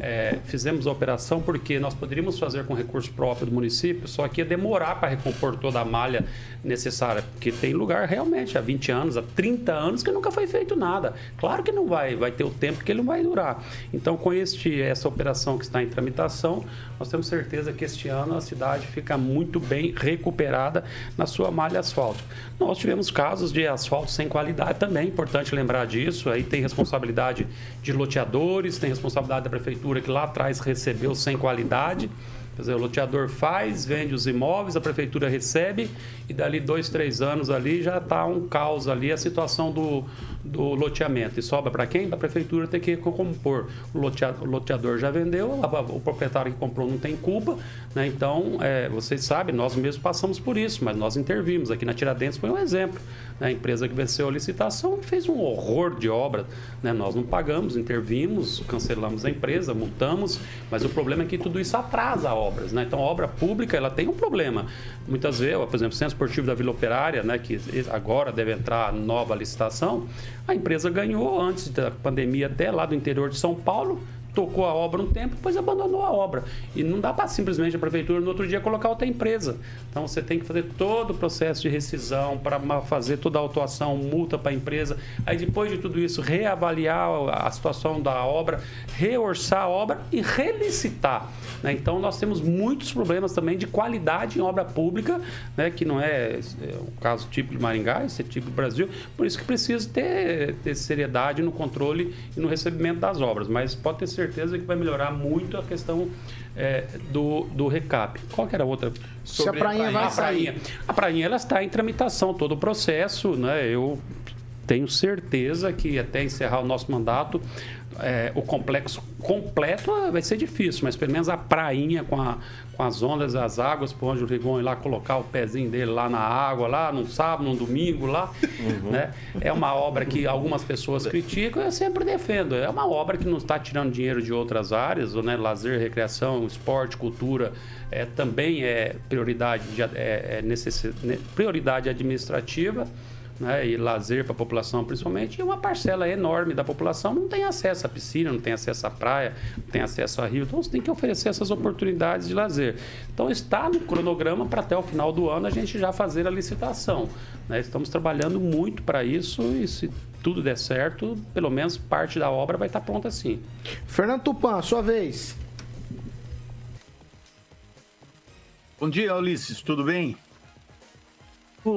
é, fizemos a operação porque nós poderíamos fazer com recurso próprio do município, só que ia demorar para recompor toda a malha necessária, porque tem lugar realmente há 20 anos, há 30 anos que nunca foi feito nada. Claro que não vai, vai ter o tempo que ele não vai durar. Então, com este, essa operação que está em tramitação, nós temos certeza que este ano a cidade fica muito bem recuperada na sua malha asfáltica. Nós tivemos casos de asfalto sem qualidade também, importante lembrar disso. Aí tem responsabilidade de loteadores, tem responsabilidade da prefeitura que lá atrás recebeu sem qualidade. Quer dizer, o loteador faz, vende os imóveis, a prefeitura recebe e dali dois, três anos ali já está um caos ali a situação do, do loteamento. E sobra para quem? Para a prefeitura ter que compor. O loteador, loteador já vendeu, o proprietário que comprou não tem culpa. Né? Então, é, vocês sabem, nós mesmos passamos por isso, mas nós intervimos. Aqui na Tiradentes foi um exemplo. Né? A empresa que venceu a licitação fez um horror de obra. Né? Nós não pagamos, intervimos, cancelamos a empresa, multamos, mas o problema é que tudo isso atrasa obras. Né? Então, a obra pública ela tem um problema. Muitas vezes, por exemplo, o Centro Esportivo da Vila Operária, né, que agora deve entrar nova licitação, a empresa ganhou antes da pandemia até lá do interior de São Paulo, tocou a obra um tempo, depois abandonou a obra. E não dá para simplesmente a prefeitura no outro dia colocar outra empresa. Então você tem que fazer todo o processo de rescisão para fazer toda a autuação, multa para a empresa. Aí depois de tudo isso, reavaliar a situação da obra, reorçar a obra e relicitar. Né? Então nós temos muitos problemas também de qualidade em obra pública, né? que não é, é o caso tipo de Maringá, esse é tipo do Brasil. Por isso que precisa ter, ter seriedade no controle e no recebimento das obras. Mas pode ter certeza que vai melhorar muito a questão é, do, do recap. Qual que era a outra? Se a prainha, a prainha vai a sair. Prainha. A prainha ela está em tramitação, todo o processo, né? Eu tenho certeza que até encerrar o nosso mandato, é, o complexo completo ah, vai ser difícil, mas pelo menos a prainha com, a, com as ondas, as águas, para onde o Rigon ir lá colocar o pezinho dele lá na água, lá num sábado, num domingo, lá. Uhum. Né? É uma obra que algumas pessoas criticam, eu sempre defendo. É uma obra que não está tirando dinheiro de outras áreas, né? lazer, recreação, esporte, cultura, é, também é prioridade, de, é, é necess... prioridade administrativa né, e lazer para a população principalmente, e uma parcela enorme da população não tem acesso à piscina, não tem acesso à praia, não tem acesso a rio, então você tem que oferecer essas oportunidades de lazer. Então está no cronograma para até o final do ano a gente já fazer a licitação. Né? Estamos trabalhando muito para isso e se tudo der certo, pelo menos parte da obra vai estar pronta sim. Fernando Tupan, sua vez. Bom dia, Ulisses, tudo bem?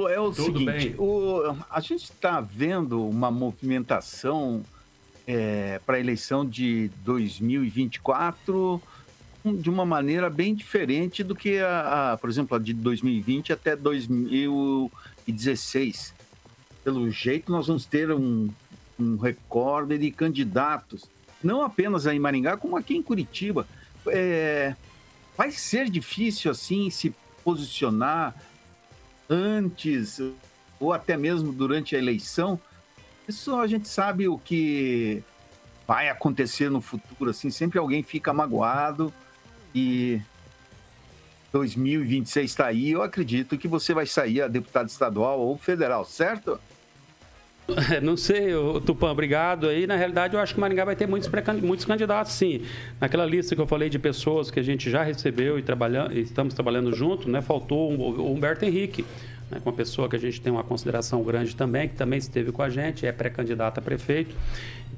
É o Tudo seguinte, o, a gente está vendo uma movimentação é, para a eleição de 2024 de uma maneira bem diferente do que, a, a, por exemplo, a de 2020 até 2016. Pelo jeito, nós vamos ter um, um recorde de candidatos, não apenas aí em Maringá, como aqui em Curitiba. É, vai ser difícil, assim, se posicionar antes ou até mesmo durante a eleição, isso a gente sabe o que vai acontecer no futuro, assim, sempre alguém fica magoado e 2026 está aí, eu acredito que você vai sair a deputado estadual ou federal, certo? Não sei, Tupã, obrigado. Aí, na realidade, eu acho que Maringá vai ter muitos, muitos candidatos, sim. Naquela lista que eu falei de pessoas que a gente já recebeu e trabalhando, estamos trabalhando junto, né, faltou o Humberto Henrique, né, uma pessoa que a gente tem uma consideração grande também, que também esteve com a gente, é pré-candidato a prefeito.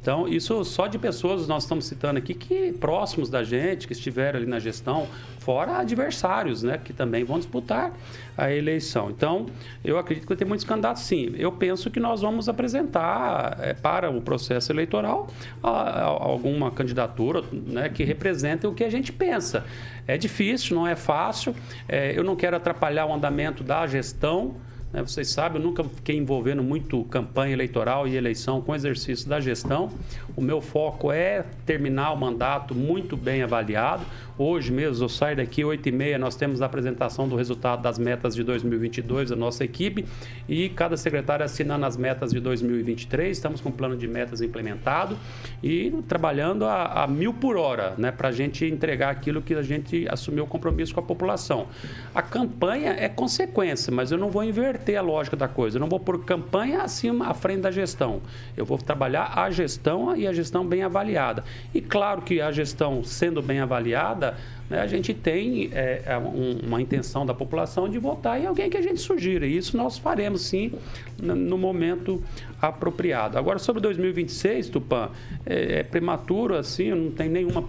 Então, isso só de pessoas nós estamos citando aqui que próximos da gente, que estiveram ali na gestão, fora adversários, né, que também vão disputar a eleição. Então, eu acredito que vai ter muitos candidatos, sim. Eu penso que nós vamos apresentar é, para o processo eleitoral a, a, alguma candidatura né, que represente o que a gente pensa. É difícil, não é fácil. É, eu não quero atrapalhar o andamento da gestão. Né? Vocês sabem, eu nunca fiquei envolvendo muito campanha eleitoral e eleição com exercício da gestão. O meu foco é terminar o mandato muito bem avaliado. Hoje mesmo, eu saio daqui 8 e meia, nós temos a apresentação do resultado das metas de 2022 da nossa equipe e cada secretário assinando as metas de 2023. Estamos com um plano de metas implementado e trabalhando a, a mil por hora, né, para a gente entregar aquilo que a gente assumiu o compromisso com a população. A campanha é consequência, mas eu não vou inverter a lógica da coisa. Eu não vou pôr campanha acima, à frente da gestão. Eu vou trabalhar a gestão e a gestão bem avaliada. E claro que a gestão sendo bem avaliada, 的 né, a gente tem é, é, um, uma intenção da população de votar em alguém que a gente sugira. E isso nós faremos sim no momento apropriado. Agora, sobre 2026, Tupã, é, é prematuro, assim, não tem nenhuma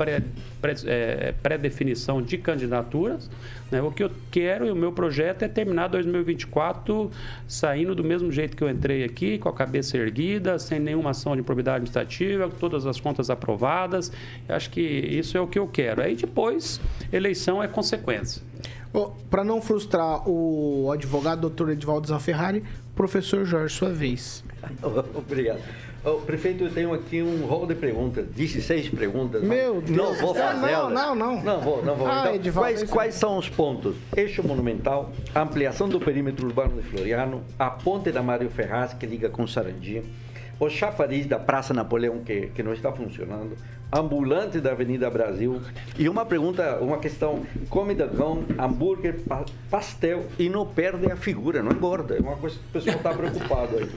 é, pré-definição pré de candidaturas. Né? O que eu quero e o meu projeto é terminar 2024 saindo do mesmo jeito que eu entrei aqui, com a cabeça erguida, sem nenhuma ação de improbidade administrativa, todas as contas aprovadas. Eu acho que isso é o que eu quero. Aí depois, eleição é consequência. Para não frustrar o advogado doutor Edvaldo Zanferrari, professor Jorge, sua vez. Obrigado. Oh, prefeito, eu tenho aqui um rol de perguntas, 16 perguntas. Meu Deus, não vou fazer. Não, não, não. Não vou, não vou. Ah, então, quais, quais são os pontos? Eixo monumental, ampliação do perímetro urbano de Floriano, a ponte da Mário Ferraz, que liga com Sarandi, o chafariz da Praça Napoleão, que, que não está funcionando, ambulante da Avenida Brasil. E uma pergunta, uma questão: come cão, hambúrguer, pastel e não perde a figura, não engorda. É uma coisa que o pessoal está preocupado aí.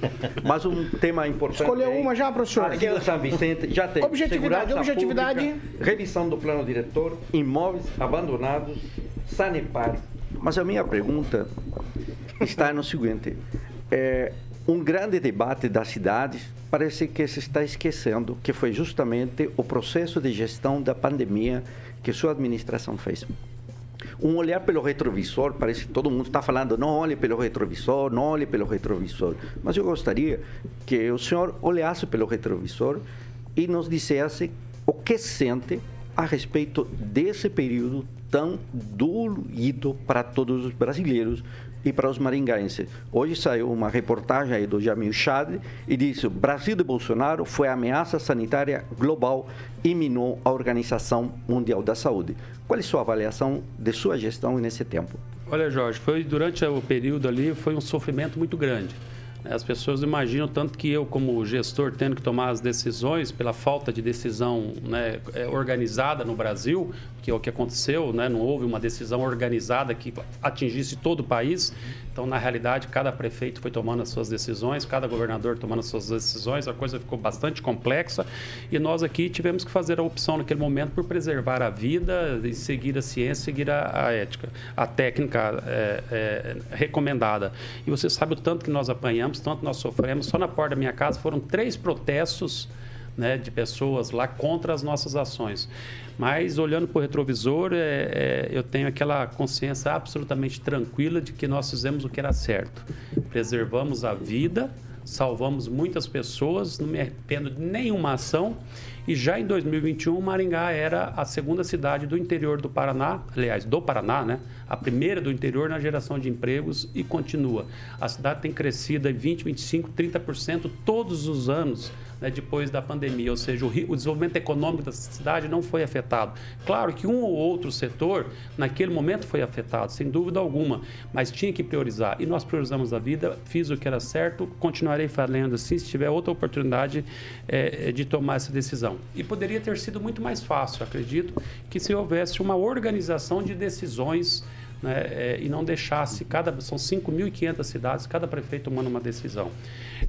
Mas um tema importante. Escolheu uma já, professor? Aqui é São Vicente já tem. Objetividade, objetividade. Pública, revisão do plano diretor, imóveis abandonados, sanepar. Mas a minha pergunta está no seguinte. É, um grande debate das cidades parece que se está esquecendo que foi justamente o processo de gestão da pandemia que sua administração fez. Um olhar pelo retrovisor, parece que todo mundo está falando, não olhe pelo retrovisor, não olhe pelo retrovisor. Mas eu gostaria que o senhor olhasse pelo retrovisor e nos dissesse o que sente a respeito desse período tão doído para todos os brasileiros e para os maringaenses. Hoje saiu uma reportagem aí do Jamil Chad e disse: o Brasil de Bolsonaro foi ameaça sanitária global e minou a Organização Mundial da Saúde. Qual é a sua avaliação de sua gestão nesse tempo? Olha, Jorge, foi durante o período ali foi um sofrimento muito grande. As pessoas imaginam tanto que eu, como gestor, tendo que tomar as decisões pela falta de decisão né, é, organizada no Brasil, que é o que aconteceu, né? não houve uma decisão organizada que atingisse todo o país. Então, na realidade, cada prefeito foi tomando as suas decisões, cada governador tomando as suas decisões, a coisa ficou bastante complexa e nós aqui tivemos que fazer a opção naquele momento por preservar a vida e seguir a ciência, seguir a, a ética, a técnica é, é, recomendada. E você sabe o tanto que nós apanhamos, tanto nós sofremos. Só na porta da minha casa foram três protestos né, de pessoas lá contra as nossas ações. Mas olhando para o retrovisor, é, é, eu tenho aquela consciência absolutamente tranquila de que nós fizemos o que era certo. Preservamos a vida, salvamos muitas pessoas, não me arrependo de nenhuma ação. E já em 2021, Maringá era a segunda cidade do interior do Paraná, aliás, do Paraná, né? A primeira do interior na geração de empregos e continua. A cidade tem crescido em 20, 25, 30% todos os anos né, depois da pandemia, ou seja, o, o, desenvolvimento econômico da cidade não foi afetado. Claro que um ou outro setor, naquele momento, foi afetado, sem dúvida alguma, mas tinha que priorizar. E nós priorizamos a vida, fiz o que era certo, continuarei falando assim se tiver outra oportunidade é, de tomar essa decisão. E poderia ter sido muito mais fácil, acredito, que se houvesse uma organização de decisões né, é, e não deixasse cada são 5.500 cidades, cada prefeito tomando uma decisão.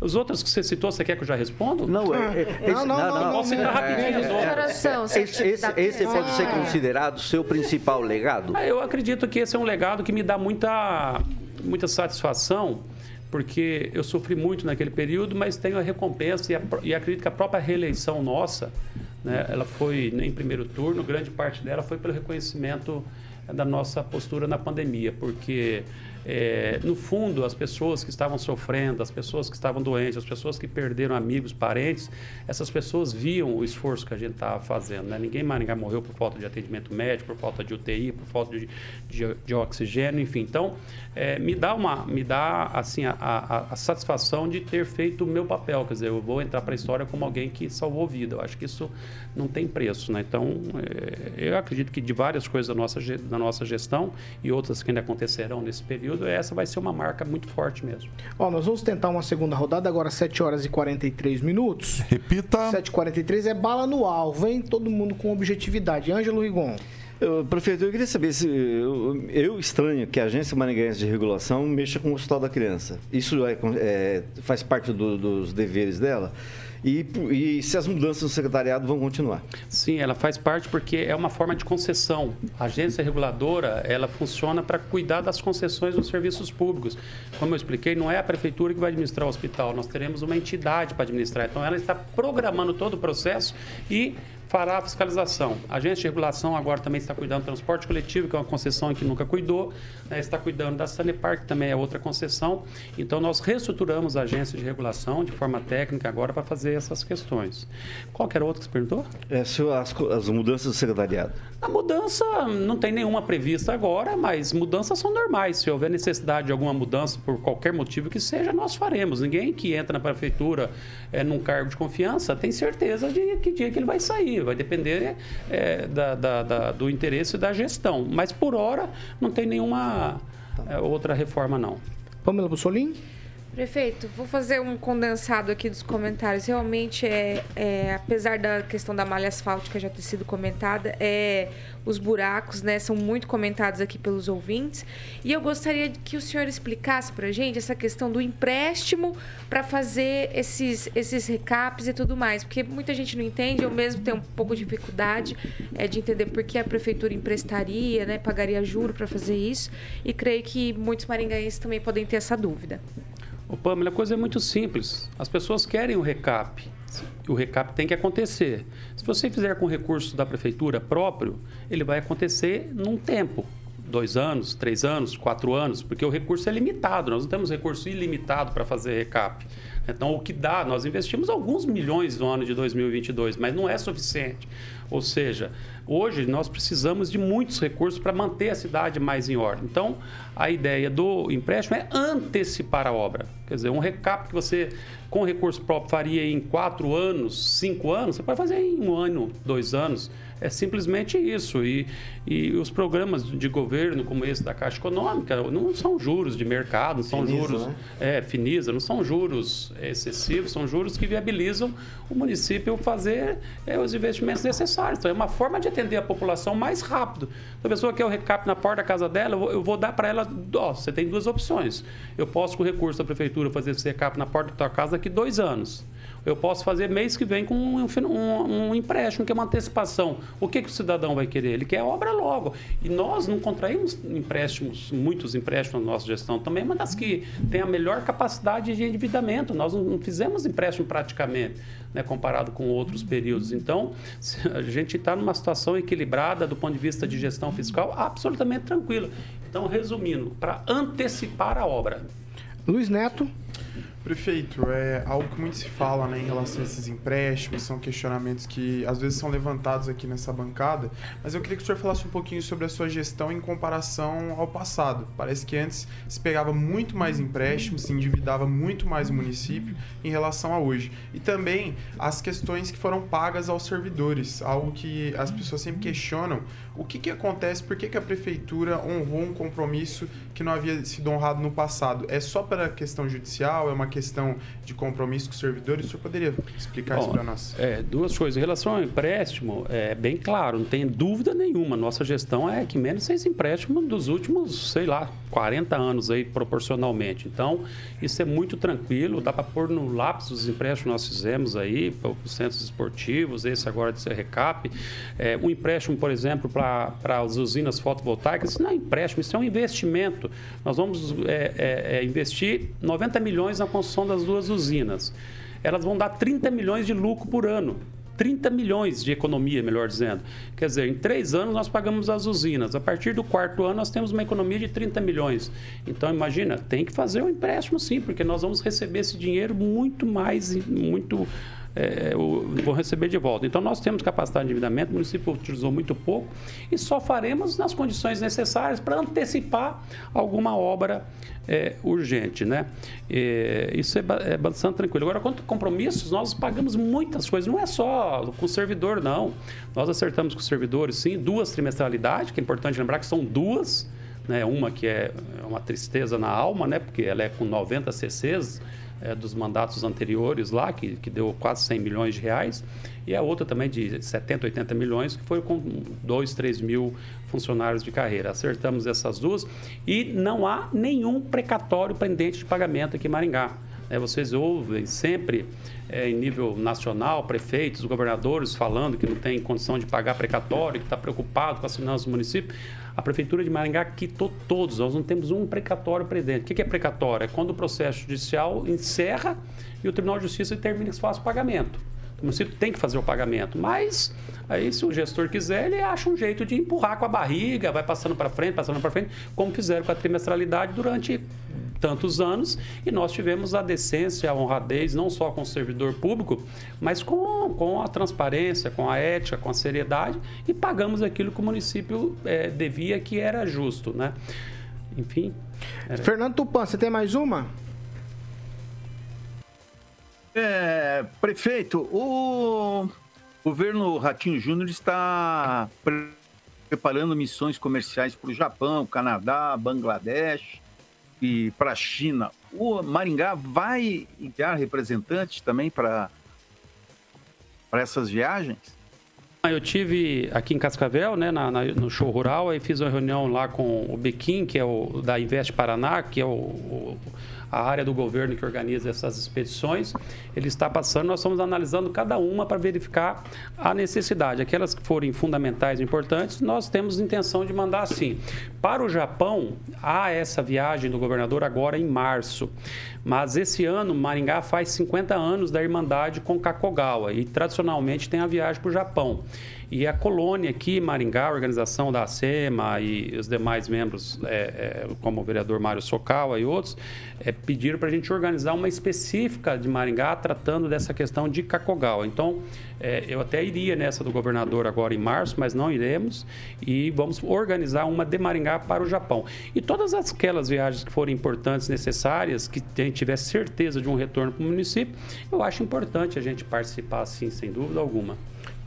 Os outros que você citou, você quer que eu já responda? Não, é, é, não, não, não, não, Posso citar rapidinho os outros. Esse, esse, esse pode ser considerado seu principal legado? Eu acredito que esse é um legado que me dá muita, muita satisfação porque eu sofri muito naquele período, mas tenho a recompensa e, a, e acredito que a própria reeleição nossa, né, ela foi em primeiro turno, grande parte dela foi pelo reconhecimento da nossa postura na pandemia, porque é, no fundo, as pessoas que estavam sofrendo, as pessoas que estavam doentes, as pessoas que perderam amigos, parentes, essas pessoas viam o esforço que a gente estava fazendo. Né? Ninguém mais ninguém morreu por falta de atendimento médico, por falta de UTI, por falta de, de, de oxigênio, enfim. Então, é, me dá uma, me dá assim a, a, a, satisfação de ter feito o meu papel. Quer dizer, eu vou entrar para a história como alguém que salvou vida. Eu acho que isso não tem preço, né? Então, é, eu acredito que de várias coisas da nossa, da nossa gestão e outras que ainda acontecerão nesse período período, essa vai ser uma marca muito forte mesmo. Ó, nós vamos tentar uma segunda rodada, agora 7 horas e 43 minutos. Repita. 7h43 é bala no alvo, hein? Todo mundo com objetividade. Ângelo Rigon. Eu, prefeito, eu queria saber se. Eu, eu, estranho que a Agência Maringaense de Regulação mexa com o Hospital da Criança. Isso é, é faz parte do, dos deveres dela? E, e, se as mudanças no secretariado vão continuar. Sim, ela faz parte porque é uma forma de concessão. A agência reguladora, ela funciona para cuidar das concessões dos serviços públicos. Como eu expliquei, não é a prefeitura que vai administrar o hospital, nós teremos uma entidade para administrar. Então, ela está programando todo o processo e fará a fiscalização. A agência de regulação agora também está cuidando do transporte coletivo, que é uma concessão que nunca cuidou, né? está cuidando da Sanepar, que também é outra concessão. Então, nós reestruturamos a agência de regulação de forma técnica agora para fazer essas questões. Qualquer outra que você perguntou? É, as, as mudanças do secretariado. A mudança não tem nenhuma prevista agora, mas mudanças são normais. Se houver necessidade de alguma mudança por qualquer motivo que seja, nós faremos. Ninguém que entra na prefeitura é, num cargo de confiança tem certeza de que dia que ele vai sair vai depender é, da, da, da, do interesse da gestão. Mas por hora não tem nenhuma é, outra reforma não. Pamela Bussolim? Prefeito, vou fazer um condensado aqui dos comentários. Realmente, é, é, apesar da questão da malha asfáltica já ter sido comentada, é, os buracos né, são muito comentados aqui pelos ouvintes. E eu gostaria que o senhor explicasse para a gente essa questão do empréstimo para fazer esses, esses recaps e tudo mais. Porque muita gente não entende, eu mesmo tenho um pouco de dificuldade é, de entender por que a prefeitura emprestaria, né, pagaria juro para fazer isso. E creio que muitos maringaenses também podem ter essa dúvida. O Pamela, a coisa é muito simples. As pessoas querem o recap. O recap tem que acontecer. Se você fizer com recurso da prefeitura próprio, ele vai acontecer num tempo. Dois anos, três anos, quatro anos, porque o recurso é limitado. Nós não temos recurso ilimitado para fazer recap. Então, o que dá, nós investimos alguns milhões no ano de 2022, mas não é suficiente. Ou seja, hoje nós precisamos de muitos recursos para manter a cidade mais em ordem. Então, a ideia do empréstimo é antecipar a obra. Quer dizer, um recap que você, com recurso próprio, faria em quatro anos, cinco anos, você pode fazer em um ano, dois anos. É simplesmente isso. E, e os programas de governo, como esse da Caixa Econômica, não são juros de mercado, não são Finisa, juros. Né? É, finisa, não são juros excessivos, são juros que viabilizam o município fazer é, os investimentos necessários. Então, é uma forma de atender a população mais rápido. Se a pessoa quer o recap na porta da casa dela, eu vou, eu vou dar para ela, ó, você tem duas opções. Eu posso, com recurso da prefeitura, fazer esse recap na porta da tua casa daqui dois anos eu posso fazer mês que vem com um, um, um, empréstimo, que é uma antecipação. O que, que o cidadão vai querer? Ele quer obra logo. E nós não contraímos empréstimos, muitos empréstimos na nossa gestão. Também uma das que tem a melhor capacidade de endividamento. Nós não fizemos empréstimo praticamente. Né, comparado com outros períodos. Então, a gente está numa situação equilibrada do ponto de vista de gestão fiscal, absolutamente tranquila. Então, resumindo, para antecipar a obra. Luiz Neto. Prefeito, é algo que muito se fala né, em relação a esses empréstimos, são questionamentos que às vezes são levantados aqui nessa bancada, mas eu queria que o senhor falasse um pouquinho sobre a sua gestão em comparação ao passado. Parece que antes se pegava muito mais empréstimos, se endividava muito mais o município em relação a hoje. E também as questões que foram pagas aos servidores, algo que as pessoas sempre questionam. O que, que acontece, por que, que a prefeitura honrou um compromisso que não havia sido honrado no passado? É só para a questão judicial? É uma questão de compromisso com os servidores, o senhor poderia explicar Bom, isso para nós? É, duas coisas. Em relação ao empréstimo, é bem claro, não tem dúvida nenhuma. Nossa gestão é que menos seis empréstimos dos últimos, sei lá, 40 anos aí, proporcionalmente. Então, isso é muito tranquilo, dá para pôr no lápis os empréstimos que nós fizemos aí, para os centros esportivos, esse agora de ser recap. É, um empréstimo, por exemplo, para as usinas fotovoltaicas, isso não é empréstimo, isso é um investimento. Nós vamos é, é, é investir 90 milhões na construção das duas usinas. Elas vão dar 30 milhões de lucro por ano. 30 milhões de economia, melhor dizendo. Quer dizer, em três anos nós pagamos as usinas. A partir do quarto ano nós temos uma economia de 30 milhões. Então, imagina, tem que fazer um empréstimo sim, porque nós vamos receber esse dinheiro muito mais, muito é, vão receber de volta. Então, nós temos capacidade de endividamento, o município utilizou muito pouco e só faremos nas condições necessárias para antecipar alguma obra é, urgente, né? É, isso é, é, bastante tranquilo. Agora, quanto a compromissos, nós pagamos muitas coisas, não é só com o servidor, não. Nós acertamos com os servidores, sim, duas trimestralidades, que é importante lembrar que são duas, né? Uma que é uma tristeza na alma, né? Porque ela é com 90 CCs, é, dos mandatos anteriores lá, que, que deu quase 100 milhões de reais, e a outra também de 70, 80 milhões, que foi com 2, 3 mil funcionários de carreira. Acertamos essas duas e não há nenhum precatório pendente de pagamento aqui em Maringá. É, vocês ouvem sempre é, em nível nacional, prefeitos, governadores falando que não tem condição de pagar precatório, que está preocupado com as finanças do município. A Prefeitura de Maringá quitou todos, nós não temos um precatório presente. O que é precatório? É quando o processo judicial encerra e o Tribunal de Justiça determina que se faça o pagamento. O município tem que fazer o pagamento, mas aí se o gestor quiser, ele acha um jeito de empurrar com a barriga, vai passando para frente, passando para frente, como fizeram com a trimestralidade durante tantos anos e nós tivemos a decência, a honradez, não só com o servidor público, mas com, com a transparência, com a ética, com a seriedade e pagamos aquilo que o município é, devia, que era justo, né? Enfim. Era... Fernando Tupan, você tem mais uma? É, prefeito, o governo Ratinho Júnior está preparando missões comerciais para o Japão, Canadá, Bangladesh e para a China, o Maringá vai enviar representantes também para essas viagens? Eu tive aqui em Cascavel, né, na, na, no show rural, aí fiz uma reunião lá com o Bequim, que é o da Invest Paraná, que é o, o a área do governo que organiza essas expedições, ele está passando, nós estamos analisando cada uma para verificar a necessidade. Aquelas que forem fundamentais e importantes, nós temos intenção de mandar sim. Para o Japão, há essa viagem do governador agora em março. Mas esse ano, Maringá faz 50 anos da Irmandade com Kakogawa e tradicionalmente tem a viagem para o Japão. E a colônia aqui, Maringá, a organização da ACEMA e os demais membros, é, é, como o vereador Mário Socawa e outros, é, pediram para a gente organizar uma específica de Maringá tratando dessa questão de Cacogal. Então, é, eu até iria nessa do governador agora em março, mas não iremos e vamos organizar uma de Maringá para o Japão. E todas aquelas viagens que forem importantes, necessárias, que a gente tiver certeza de um retorno para o município, eu acho importante a gente participar, sim, sem dúvida alguma.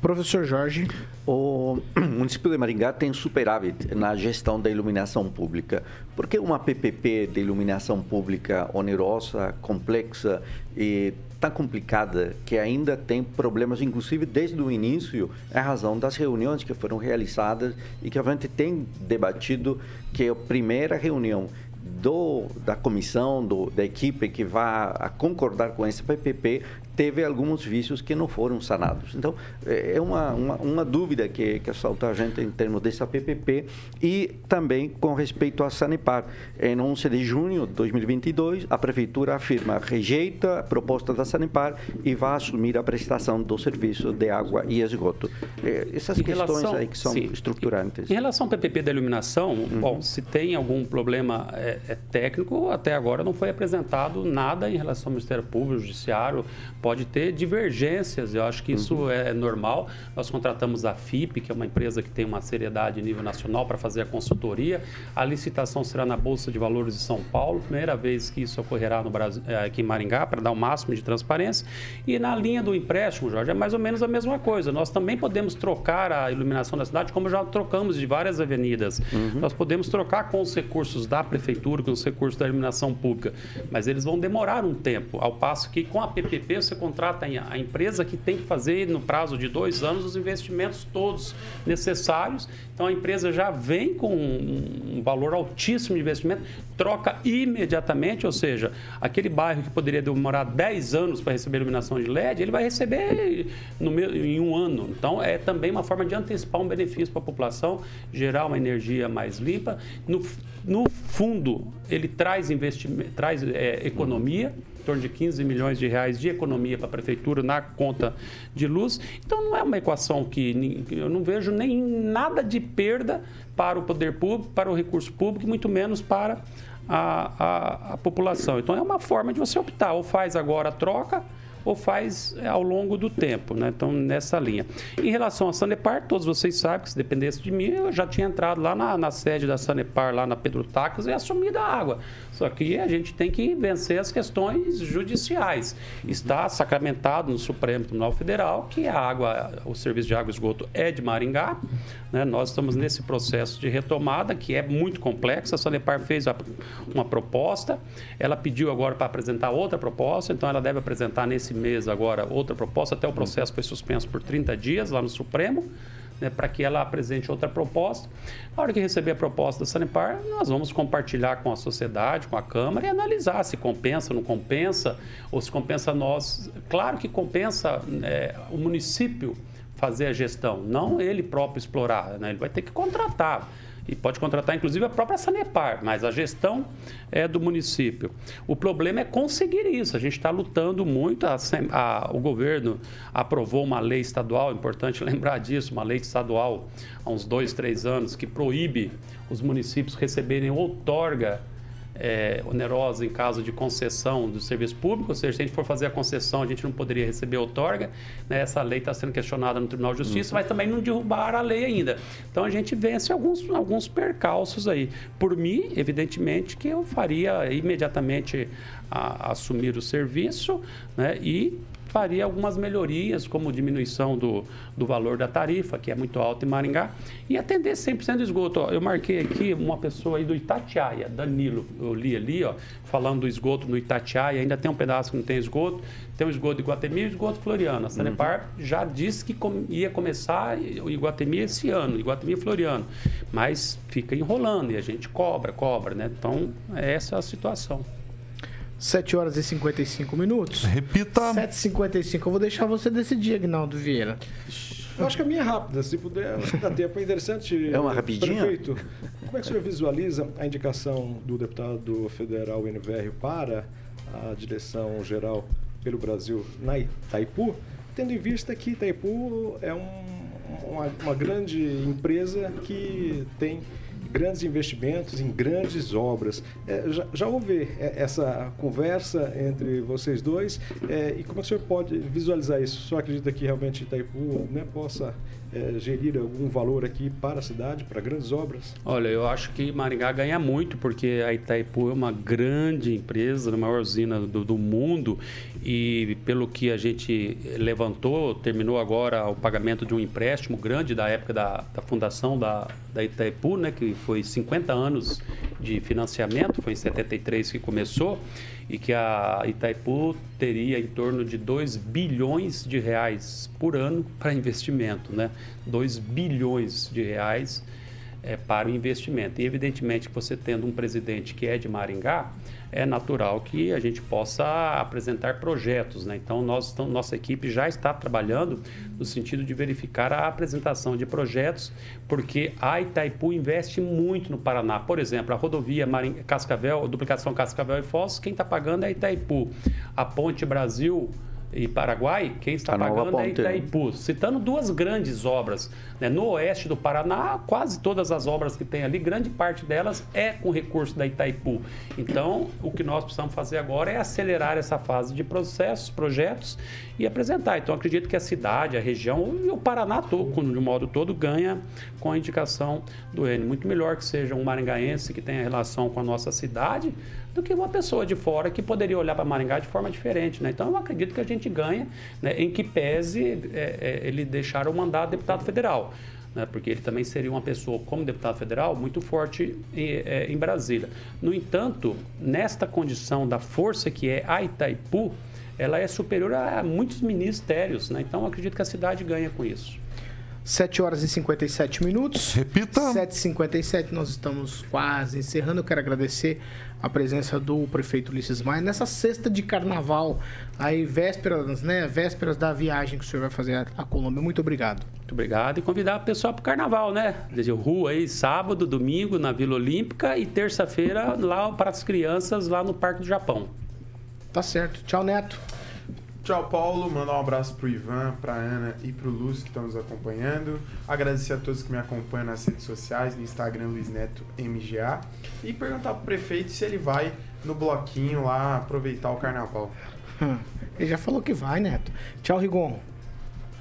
Professor Jorge. O município de Maringá tem superávit na gestão da iluminação pública. Por que uma PPP de iluminação pública onerosa, complexa e tão complicada que ainda tem problemas, inclusive desde o início, é razão das reuniões que foram realizadas e que a gente tem debatido que a primeira reunião do, da comissão, do, da equipe que vai concordar com esse PPP teve alguns vícios que não foram sanados. Então, é, é uma, uma, uma dúvida que, que assalta a gente em termos dessa PPP e também com respeito à Sanepar. Em 11 de junho de 2022, a Prefeitura afirma, rejeita a proposta da Sanepar e vai assumir a prestação do serviço de água e esgoto. É, essas em questões relação, aí que são sim. estruturantes. Em relação ao PPP da iluminação, uhum. bom, se tem algum problema é, é técnico, até agora não foi apresentado nada em relação ao Ministério Público, Judiciário, pode ter divergências, eu acho que isso uhum. é normal. Nós contratamos a FIP, que é uma empresa que tem uma seriedade em nível nacional para fazer a consultoria. A licitação será na Bolsa de Valores de São Paulo, primeira vez que isso ocorrerá no Brasil, eh, aqui em Maringá, para dar o máximo de transparência. E na linha do empréstimo, Jorge, é mais ou menos a mesma coisa. Nós também podemos trocar a iluminação da cidade, como já trocamos de várias avenidas. Uhum. Nós podemos trocar com os recursos da prefeitura, com os recursos da iluminação pública, mas eles vão demorar um tempo, ao passo que com a PPP você você contrata a empresa que tem que fazer, no prazo de dois anos, os investimentos todos necessários. Então, a empresa já vem com um valor altíssimo de investimento, troca imediatamente, ou seja, aquele bairro que poderia demorar 10 anos para receber iluminação de LED, ele vai receber no, em um ano. Então, é também uma forma de antecipar um benefício para a população, gerar uma energia mais limpa. No, no fundo, ele traz, investimento, traz é, economia, torno de 15 milhões de reais de economia para a prefeitura na conta de luz. Então não é uma equação que eu não vejo nem nada de perda para o poder público, para o recurso público, muito menos para a, a, a população. Então é uma forma de você optar, ou faz agora a troca ou faz é, ao longo do tempo, né? Então, nessa linha. Em relação à Sanepar, todos vocês sabem que se dependesse de mim, eu já tinha entrado lá na, na sede da Sanepar, lá na Pedro Tacos, e assumido a água. Só que a gente tem que vencer as questões judiciais. Está sacramentado no Supremo Tribunal Federal que a água, o serviço de água e esgoto é de Maringá. Né? Nós estamos nesse processo de retomada, que é muito complexo. A Sanepar fez uma proposta, ela pediu agora para apresentar outra proposta, então ela deve apresentar nesse mês agora outra proposta, até o processo foi suspenso por 30 dias lá no Supremo né, para que ela apresente outra proposta. Na hora que receber a proposta da Sanepar, nós vamos compartilhar com a sociedade, com a Câmara e analisar se compensa, não compensa, ou se compensa nós. Claro que compensa é, o município fazer a gestão, não ele próprio explorar, né? ele vai ter que contratar e pode contratar inclusive a própria Sanepar, mas a gestão é do município. O problema é conseguir isso. A gente está lutando muito. A, a, o governo aprovou uma lei estadual, importante lembrar disso, uma lei estadual há uns dois, três anos que proíbe os municípios receberem outorga é, onerosa em caso de concessão do serviço público, ou seja, se a gente for fazer a concessão, a gente não poderia receber outorga. Né? Essa lei está sendo questionada no Tribunal de Justiça, uhum. mas também não derrubaram a lei ainda. Então a gente vence alguns, alguns percalços aí. Por mim, evidentemente, que eu faria imediatamente a, a assumir o serviço né? e faria algumas melhorias, como diminuição do, do valor da tarifa, que é muito alto em Maringá, e atender 100% do esgoto. Ó, eu marquei aqui uma pessoa aí do Itatiaia, Danilo, eu li ali, ó, falando do esgoto no Itatiaia, ainda tem um pedaço que não tem esgoto, tem o esgoto de Iguatemi e o esgoto Floriano. A Sanepar uhum. já disse que com, ia começar o Iguatemi esse ano, Iguatemi e Floriano, mas fica enrolando e a gente cobra, cobra, né? Então, essa é a situação. 7 horas e 55 minutos. Repita. 7h55. Eu vou deixar você decidir, Agnaldo Vieira. Eu acho que a minha é rápida, se puder, dá tempo. É interessante. É uma rapidinha? Prefeito, como é que o senhor visualiza a indicação do deputado federal NVR para a direção geral pelo Brasil na Itaipu, tendo em vista que Itaipu é um, uma, uma grande empresa que tem grandes investimentos em grandes obras. É, já, já, houve é, essa conversa entre vocês dois é, e como é que o senhor pode visualizar isso? O senhor acredita que realmente Itaipu né, possa é, gerir algum valor aqui para a cidade, para grandes obras? Olha, eu acho que Maringá ganha muito, porque a Itaipu é uma grande empresa, a maior usina do, do mundo, e pelo que a gente levantou, terminou agora o pagamento de um empréstimo grande da época da, da fundação da, da Itaipu, né, que foi 50 anos de financiamento, foi em 73 que começou, e que a Itaipu teria em torno de 2 bilhões de reais por ano para investimento, né? 2 bilhões de reais é, para o investimento. E evidentemente que você tendo um presidente que é de Maringá, é natural que a gente possa apresentar projetos. Né? Então, nós, nossa equipe já está trabalhando no sentido de verificar a apresentação de projetos, porque a Itaipu investe muito no Paraná. Por exemplo, a rodovia Maring... Cascavel, duplicação Cascavel e Foz, quem está pagando é a Itaipu. A Ponte Brasil e Paraguai, quem está pagando é Itaipu. Citando duas grandes obras. Né? No oeste do Paraná, quase todas as obras que tem ali, grande parte delas é com recurso da Itaipu. Então, o que nós precisamos fazer agora é acelerar essa fase de processos, projetos e apresentar. Então, acredito que a cidade, a região e o Paraná todo, de um modo todo, ganha com a indicação do N. Muito melhor que seja um maringaense que tenha relação com a nossa cidade do que uma pessoa de fora que poderia olhar para Maringá de forma diferente. Né? Então, eu acredito que a gente ganha né, em que pese é, é, ele deixar o mandato de deputado federal. Né, porque ele também seria uma pessoa, como deputado federal, muito forte em, é, em Brasília. No entanto, nesta condição da força que é a Itaipu, ela é superior a muitos ministérios. Né? Então, acredito que a cidade ganha com isso. 7 horas e 57 minutos. Repita. 7h57, nós estamos quase encerrando. Eu quero agradecer a presença do prefeito Ulisses Maia nessa sexta de carnaval, aí vésperas, né? Vésperas da viagem que o senhor vai fazer à Colômbia. Muito obrigado. Muito obrigado e convidar o pessoal para o carnaval, né? Dizer, rua aí, sábado, domingo na Vila Olímpica e terça-feira lá para as crianças lá no Parque do Japão. Tá certo. Tchau, Neto. Tchau, Paulo. Mandar um abraço pro Ivan, pra Ana e pro Lúcio que estão nos acompanhando. Agradecer a todos que me acompanham nas redes sociais, no Instagram Luiz Neto MGA. E perguntar pro prefeito se ele vai no bloquinho lá aproveitar o carnaval. Ele já falou que vai, Neto. Tchau, Rigon.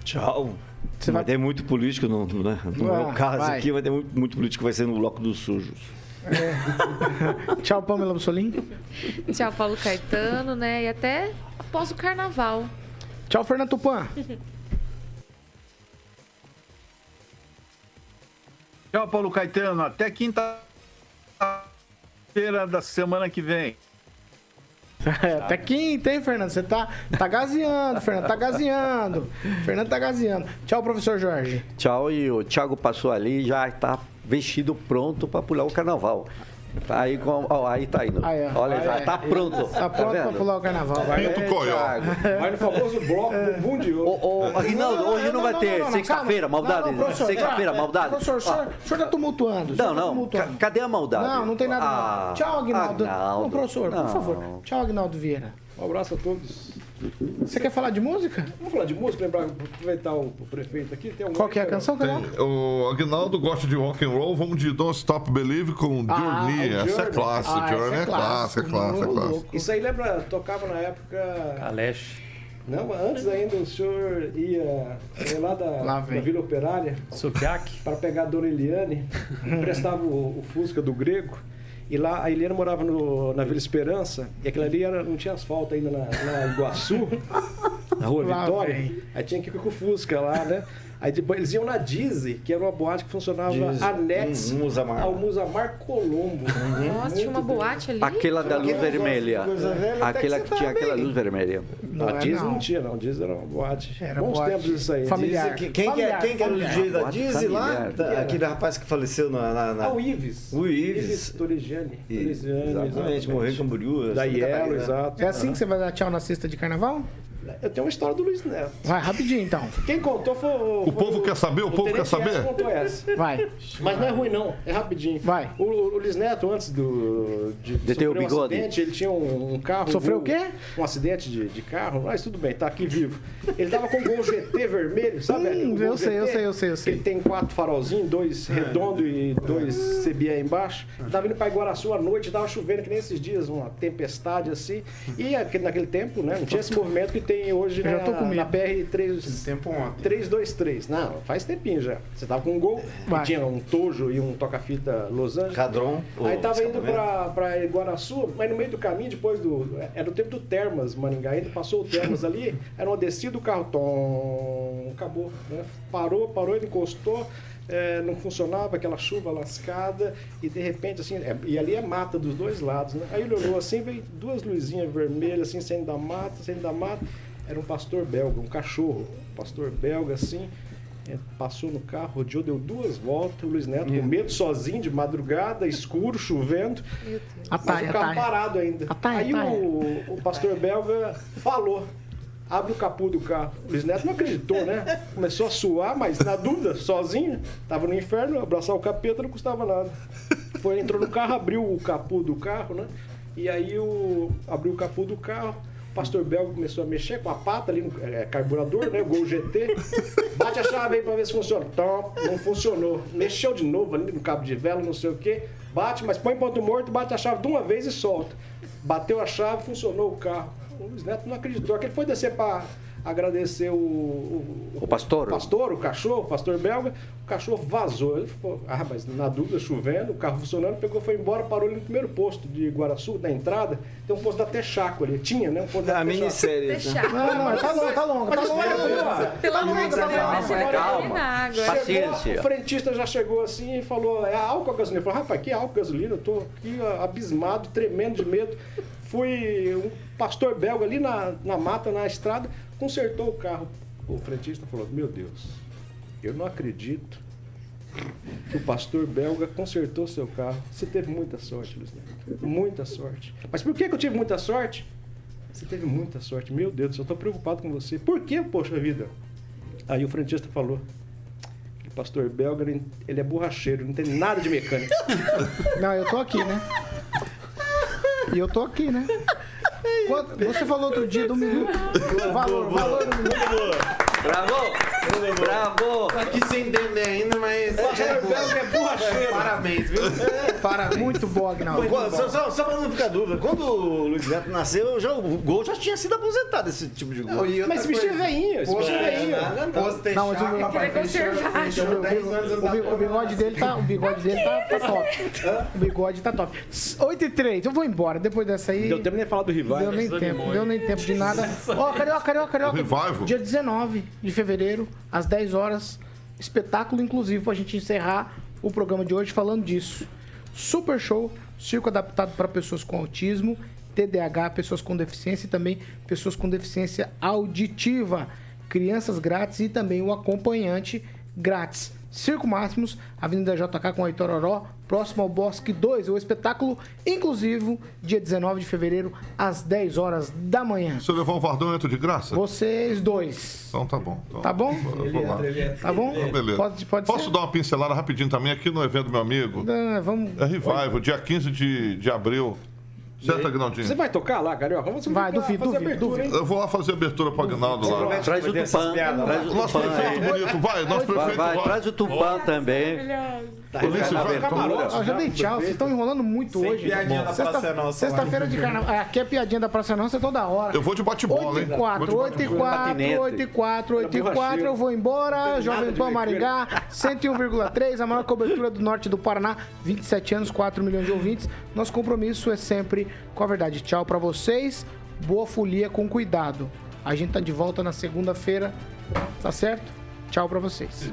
Tchau. Você vai ter muito político no, né? no ah, meu caso vai. aqui, vai ter muito, muito político que vai ser no bloco dos sujos. É. Tchau, Pamela Bussolim. Tchau, Paulo Caetano, né? E até após o carnaval. Tchau, Fernando Tupan. Tchau, Paulo Caetano. Até quinta-feira da semana que vem. Até quinta, hein, Fernando? Você tá, tá gazeando, Fernando, tá gazeando. Fernando tá gazeando. Tchau, professor Jorge. Tchau, e o Thiago passou ali já tá vestido pronto para pular o carnaval. Tá aí, com, ó, aí tá indo. Aí, Olha, aí, já tá pronto. Tá pronto tá pra pular o carnaval. Vai, Pinto Coió. Vai no famoso bloco bumbum de ouro. Aguinaldo, hoje não, não, vai ter sexta-feira, maldade. Sexta-feira, maldade. Professor, o senhor, o senhor tá tumultuando. Não, não. Tá cadê a maldade? Não, não tem nada. Ah, Tchau, Aguinaldo. Aguinaldo. Não, professor, por favor. Tchau, Aguinaldo Vieira. Um abraço a todos. Você quer falar de música? Vamos falar de música, lembrar, aproveitar o, o prefeito aqui. Tem Qual que é a canção, Tem, O Agnaldo gosta de rock and roll, vamos de Don't Stop Believe com ah, Journey. Essa é clássica, ah, Journey é, é clássica, é clássica, é clássica. Isso aí lembra, tocava na época... Alex. Não, antes ainda o senhor ia lá da, lá da Vila Operária para pegar a Dona Eliane, emprestava o, o Fusca do Grego e lá a Eliana morava no, na Vila Esperança, e aquela ali era, não tinha asfalto ainda na, na Iguaçu, na Rua Vitória. Aí tinha que ir com o Fusca lá, né? Aí depois eles iam na Dizzy, que era uma boate que funcionava Dizzy. anexo hum, ao Musamar Colombo. Uhum. Nossa, tinha uma boate ali? Aquela da luz vermelha. Aquela que, que tinha aquela luz vermelha. Não, a Dizzy não. não tinha, não. Dizzy era uma boate. Era Bons boate tempos isso aí. Familiar. Dizzy, quem, familiar, quem, quem era o DJ da Dizzy lá? Aquele rapaz que faleceu na... na, na... Ah, o Ives. O Ives. Ives Torigiani. Exatamente, morreu em Camboriú. Da Yellow, exato. É assim que você vai dar tchau na sexta de carnaval? Eu tenho uma história do Luiz Neto. Vai, rapidinho então. Quem contou foi o. O povo quer saber? O povo quer saber? Contou essa. Vai. Mas não é ruim, não. É rapidinho. Vai. O, o Luiz Neto, antes do, de, De ter o sofrer um bigode. acidente, ele tinha um, um carro. Sofreu um, o quê? Um acidente de, de carro. Mas tudo bem, tá aqui vivo. Ele tava com um Gol GT vermelho, sabe? Hum, o eu sei, eu sei, eu sei, eu sei. Ele tem quatro farolzinhos, dois redondo e dois CBA embaixo. Tava indo pra Iguaraçu à noite, tava chovendo que nem esses dias, uma tempestade assim. E aquele- naquele tempo, né? Não tinha esse movimento que tem hoje Eu já na, tô com medo. na BR 3, Tempo ontem. 323. Não, faz tempinho já. Você tava com um gol, tinha um tojo e um toca-fita Los Angeles. Cadron. Aí tava indo pra, pra Iguaraçu, mas no meio do caminho, depois do. Era o tempo do Termas, Maringá. Ainda passou o Termas ali, era uma descida, o carro tom, acabou. Né? Parou, parou, ele encostou. É, não funcionava aquela chuva lascada e de repente assim é, e ali é mata dos dois lados né? aí ele olhou assim veio duas luzinhas vermelhas assim saindo da mata saindo da mata era um pastor belga um cachorro um pastor belga assim é, passou no carro, rodeou, deu duas voltas, o Luiz Neto com medo, sozinho, de madrugada, escuro, chovendo. Mas o carro parado ainda. Aí o, o pastor belga falou. Abre o capô do carro. O Luiz Neto não acreditou, né? Começou a suar, mas na dúvida, sozinho. Tava no inferno, abraçar o capeta não custava nada. Foi, entrou no carro, abriu o capô do carro, né? E aí o, abriu o capô do carro. O pastor belga começou a mexer com a pata ali no é, carburador, né? O Gol GT. Bate a chave aí pra ver se funciona. Tom, não funcionou. Mexeu de novo ali no cabo de vela, não sei o quê. Bate, mas põe ponto morto, bate a chave de uma vez e solta. Bateu a chave, funcionou o carro. O Luiz Neto não acreditou. Aquele foi descer pra agradecer o, o, O pastor? o pastor, o cachorro, o pastor belga. O cachorro vazou. Ele ficou, ah, mas na dúvida, chovendo, o carro funcionando, pegou, foi embora, parou ali no primeiro posto de Guaraçu, na entrada. Tem um posto da Texaco ali. Tinha, né? Um posto da A Texaco. minissérie. né? Não, não, tá longa, tá longa, tá espera, Pelo Tá amor de longa, Deus, calma. Paciência. O frentista já chegou assim e falou: é álcool ou gasolina? Eu falei: rapaz, que álcool gasolina? Eu tô aqui abismado, tremendo de medo. Fui um pastor belga ali na, na mata, na estrada, consertou o carro. O frentista falou: Meu Deus, eu não acredito que o pastor belga consertou seu carro. Você teve muita sorte, Luiz Neto. Muita sorte. Mas por que, que eu tive muita sorte? Você teve muita sorte. Meu Deus, eu estou preocupado com você. Por que, poxa vida? Aí o frentista falou: que o pastor belga, ele é borracheiro, não tem nada de mecânica. Não, eu tô aqui, né? E eu tô aqui, né? Quanto- você falou outro dia do minuto. Valor, valor do minuto. Bravo! Bravo! Tá aqui sem entender ainda, mas. O pastor belga é borracheiro. Parabéns, viu? Parabéns. Muito bom, Agnaldo. Só, só, só pra não ficar dúvida, quando o Luiz Neto nasceu, já, o gol já tinha sido aposentado, esse tipo de gol. Mas esse bicho é veinho, esse bicho é veinho. Posto Não, mas o- 10 anos O, bi- o bigode dele tá, o bigode dele tá, tá top. O bigode tá top. 8 e 3, eu vou embora. Depois dessa aí. Deu tempo nem falar do rival. Deu nem tempo, deu nem tempo de nada. Ó, carioca, carioca, carioca. Revival. Dia 19 de fevereiro, às 10 horas. Espetáculo inclusive pra gente encerrar o programa de hoje falando disso. Super show, circo adaptado para pessoas com autismo, TDAH, pessoas com deficiência e também pessoas com deficiência auditiva. Crianças grátis e também o acompanhante grátis. Circo Máximos, Avenida JK com Heitor Oró, próximo ao Bosque 2, o espetáculo inclusivo, dia 19 de fevereiro, às 10 horas da manhã. Se eu levar um Vardão, entro de graça? Vocês dois. Então tá bom. Então, Tá bom? Vamos lá. Tá bom? Então, beleza. Pode, pode Posso ser? dar uma pincelada rapidinho também aqui no evento do meu amigo? Ah, vamos. É Revival, dia 15 de, de abril. Certo, Agnaldinho? Você vai tocar lá, carioca? Vamos Vai, lá duvido, fazer duvido, abertura, duvido. Eu vou lá fazer abertura pro Agnaldo lá. Traz o Tupã. Traz o Nosso Tupã prefeito bonito, vai, nosso Vai, prefeito vai, vai. traz o Tupã também. Polícia, vai. Camarote, Ó, já dei tchau, vocês estão enrolando muito Sem hoje. piadinha da Sexta- Praça é Nossa Sexta-feira de carnaval. Aqui é piadinha da Praça Nossa toda hora. Eu vou de bate-bola, 8 hein? e 4, Vou 8 de e bate-bola. 4, Patinete. 8 e 4, 8 e 4, borracheiro. eu vou embora. Jovem Pan. Maringá, 101,3, a maior cobertura do norte do Paraná, 27 anos, 4 milhões de ouvintes. Nosso compromisso é sempre com a verdade. Tchau pra vocês, boa folia com cuidado. A gente tá de volta na segunda-feira, tá certo? Tchau pra vocês.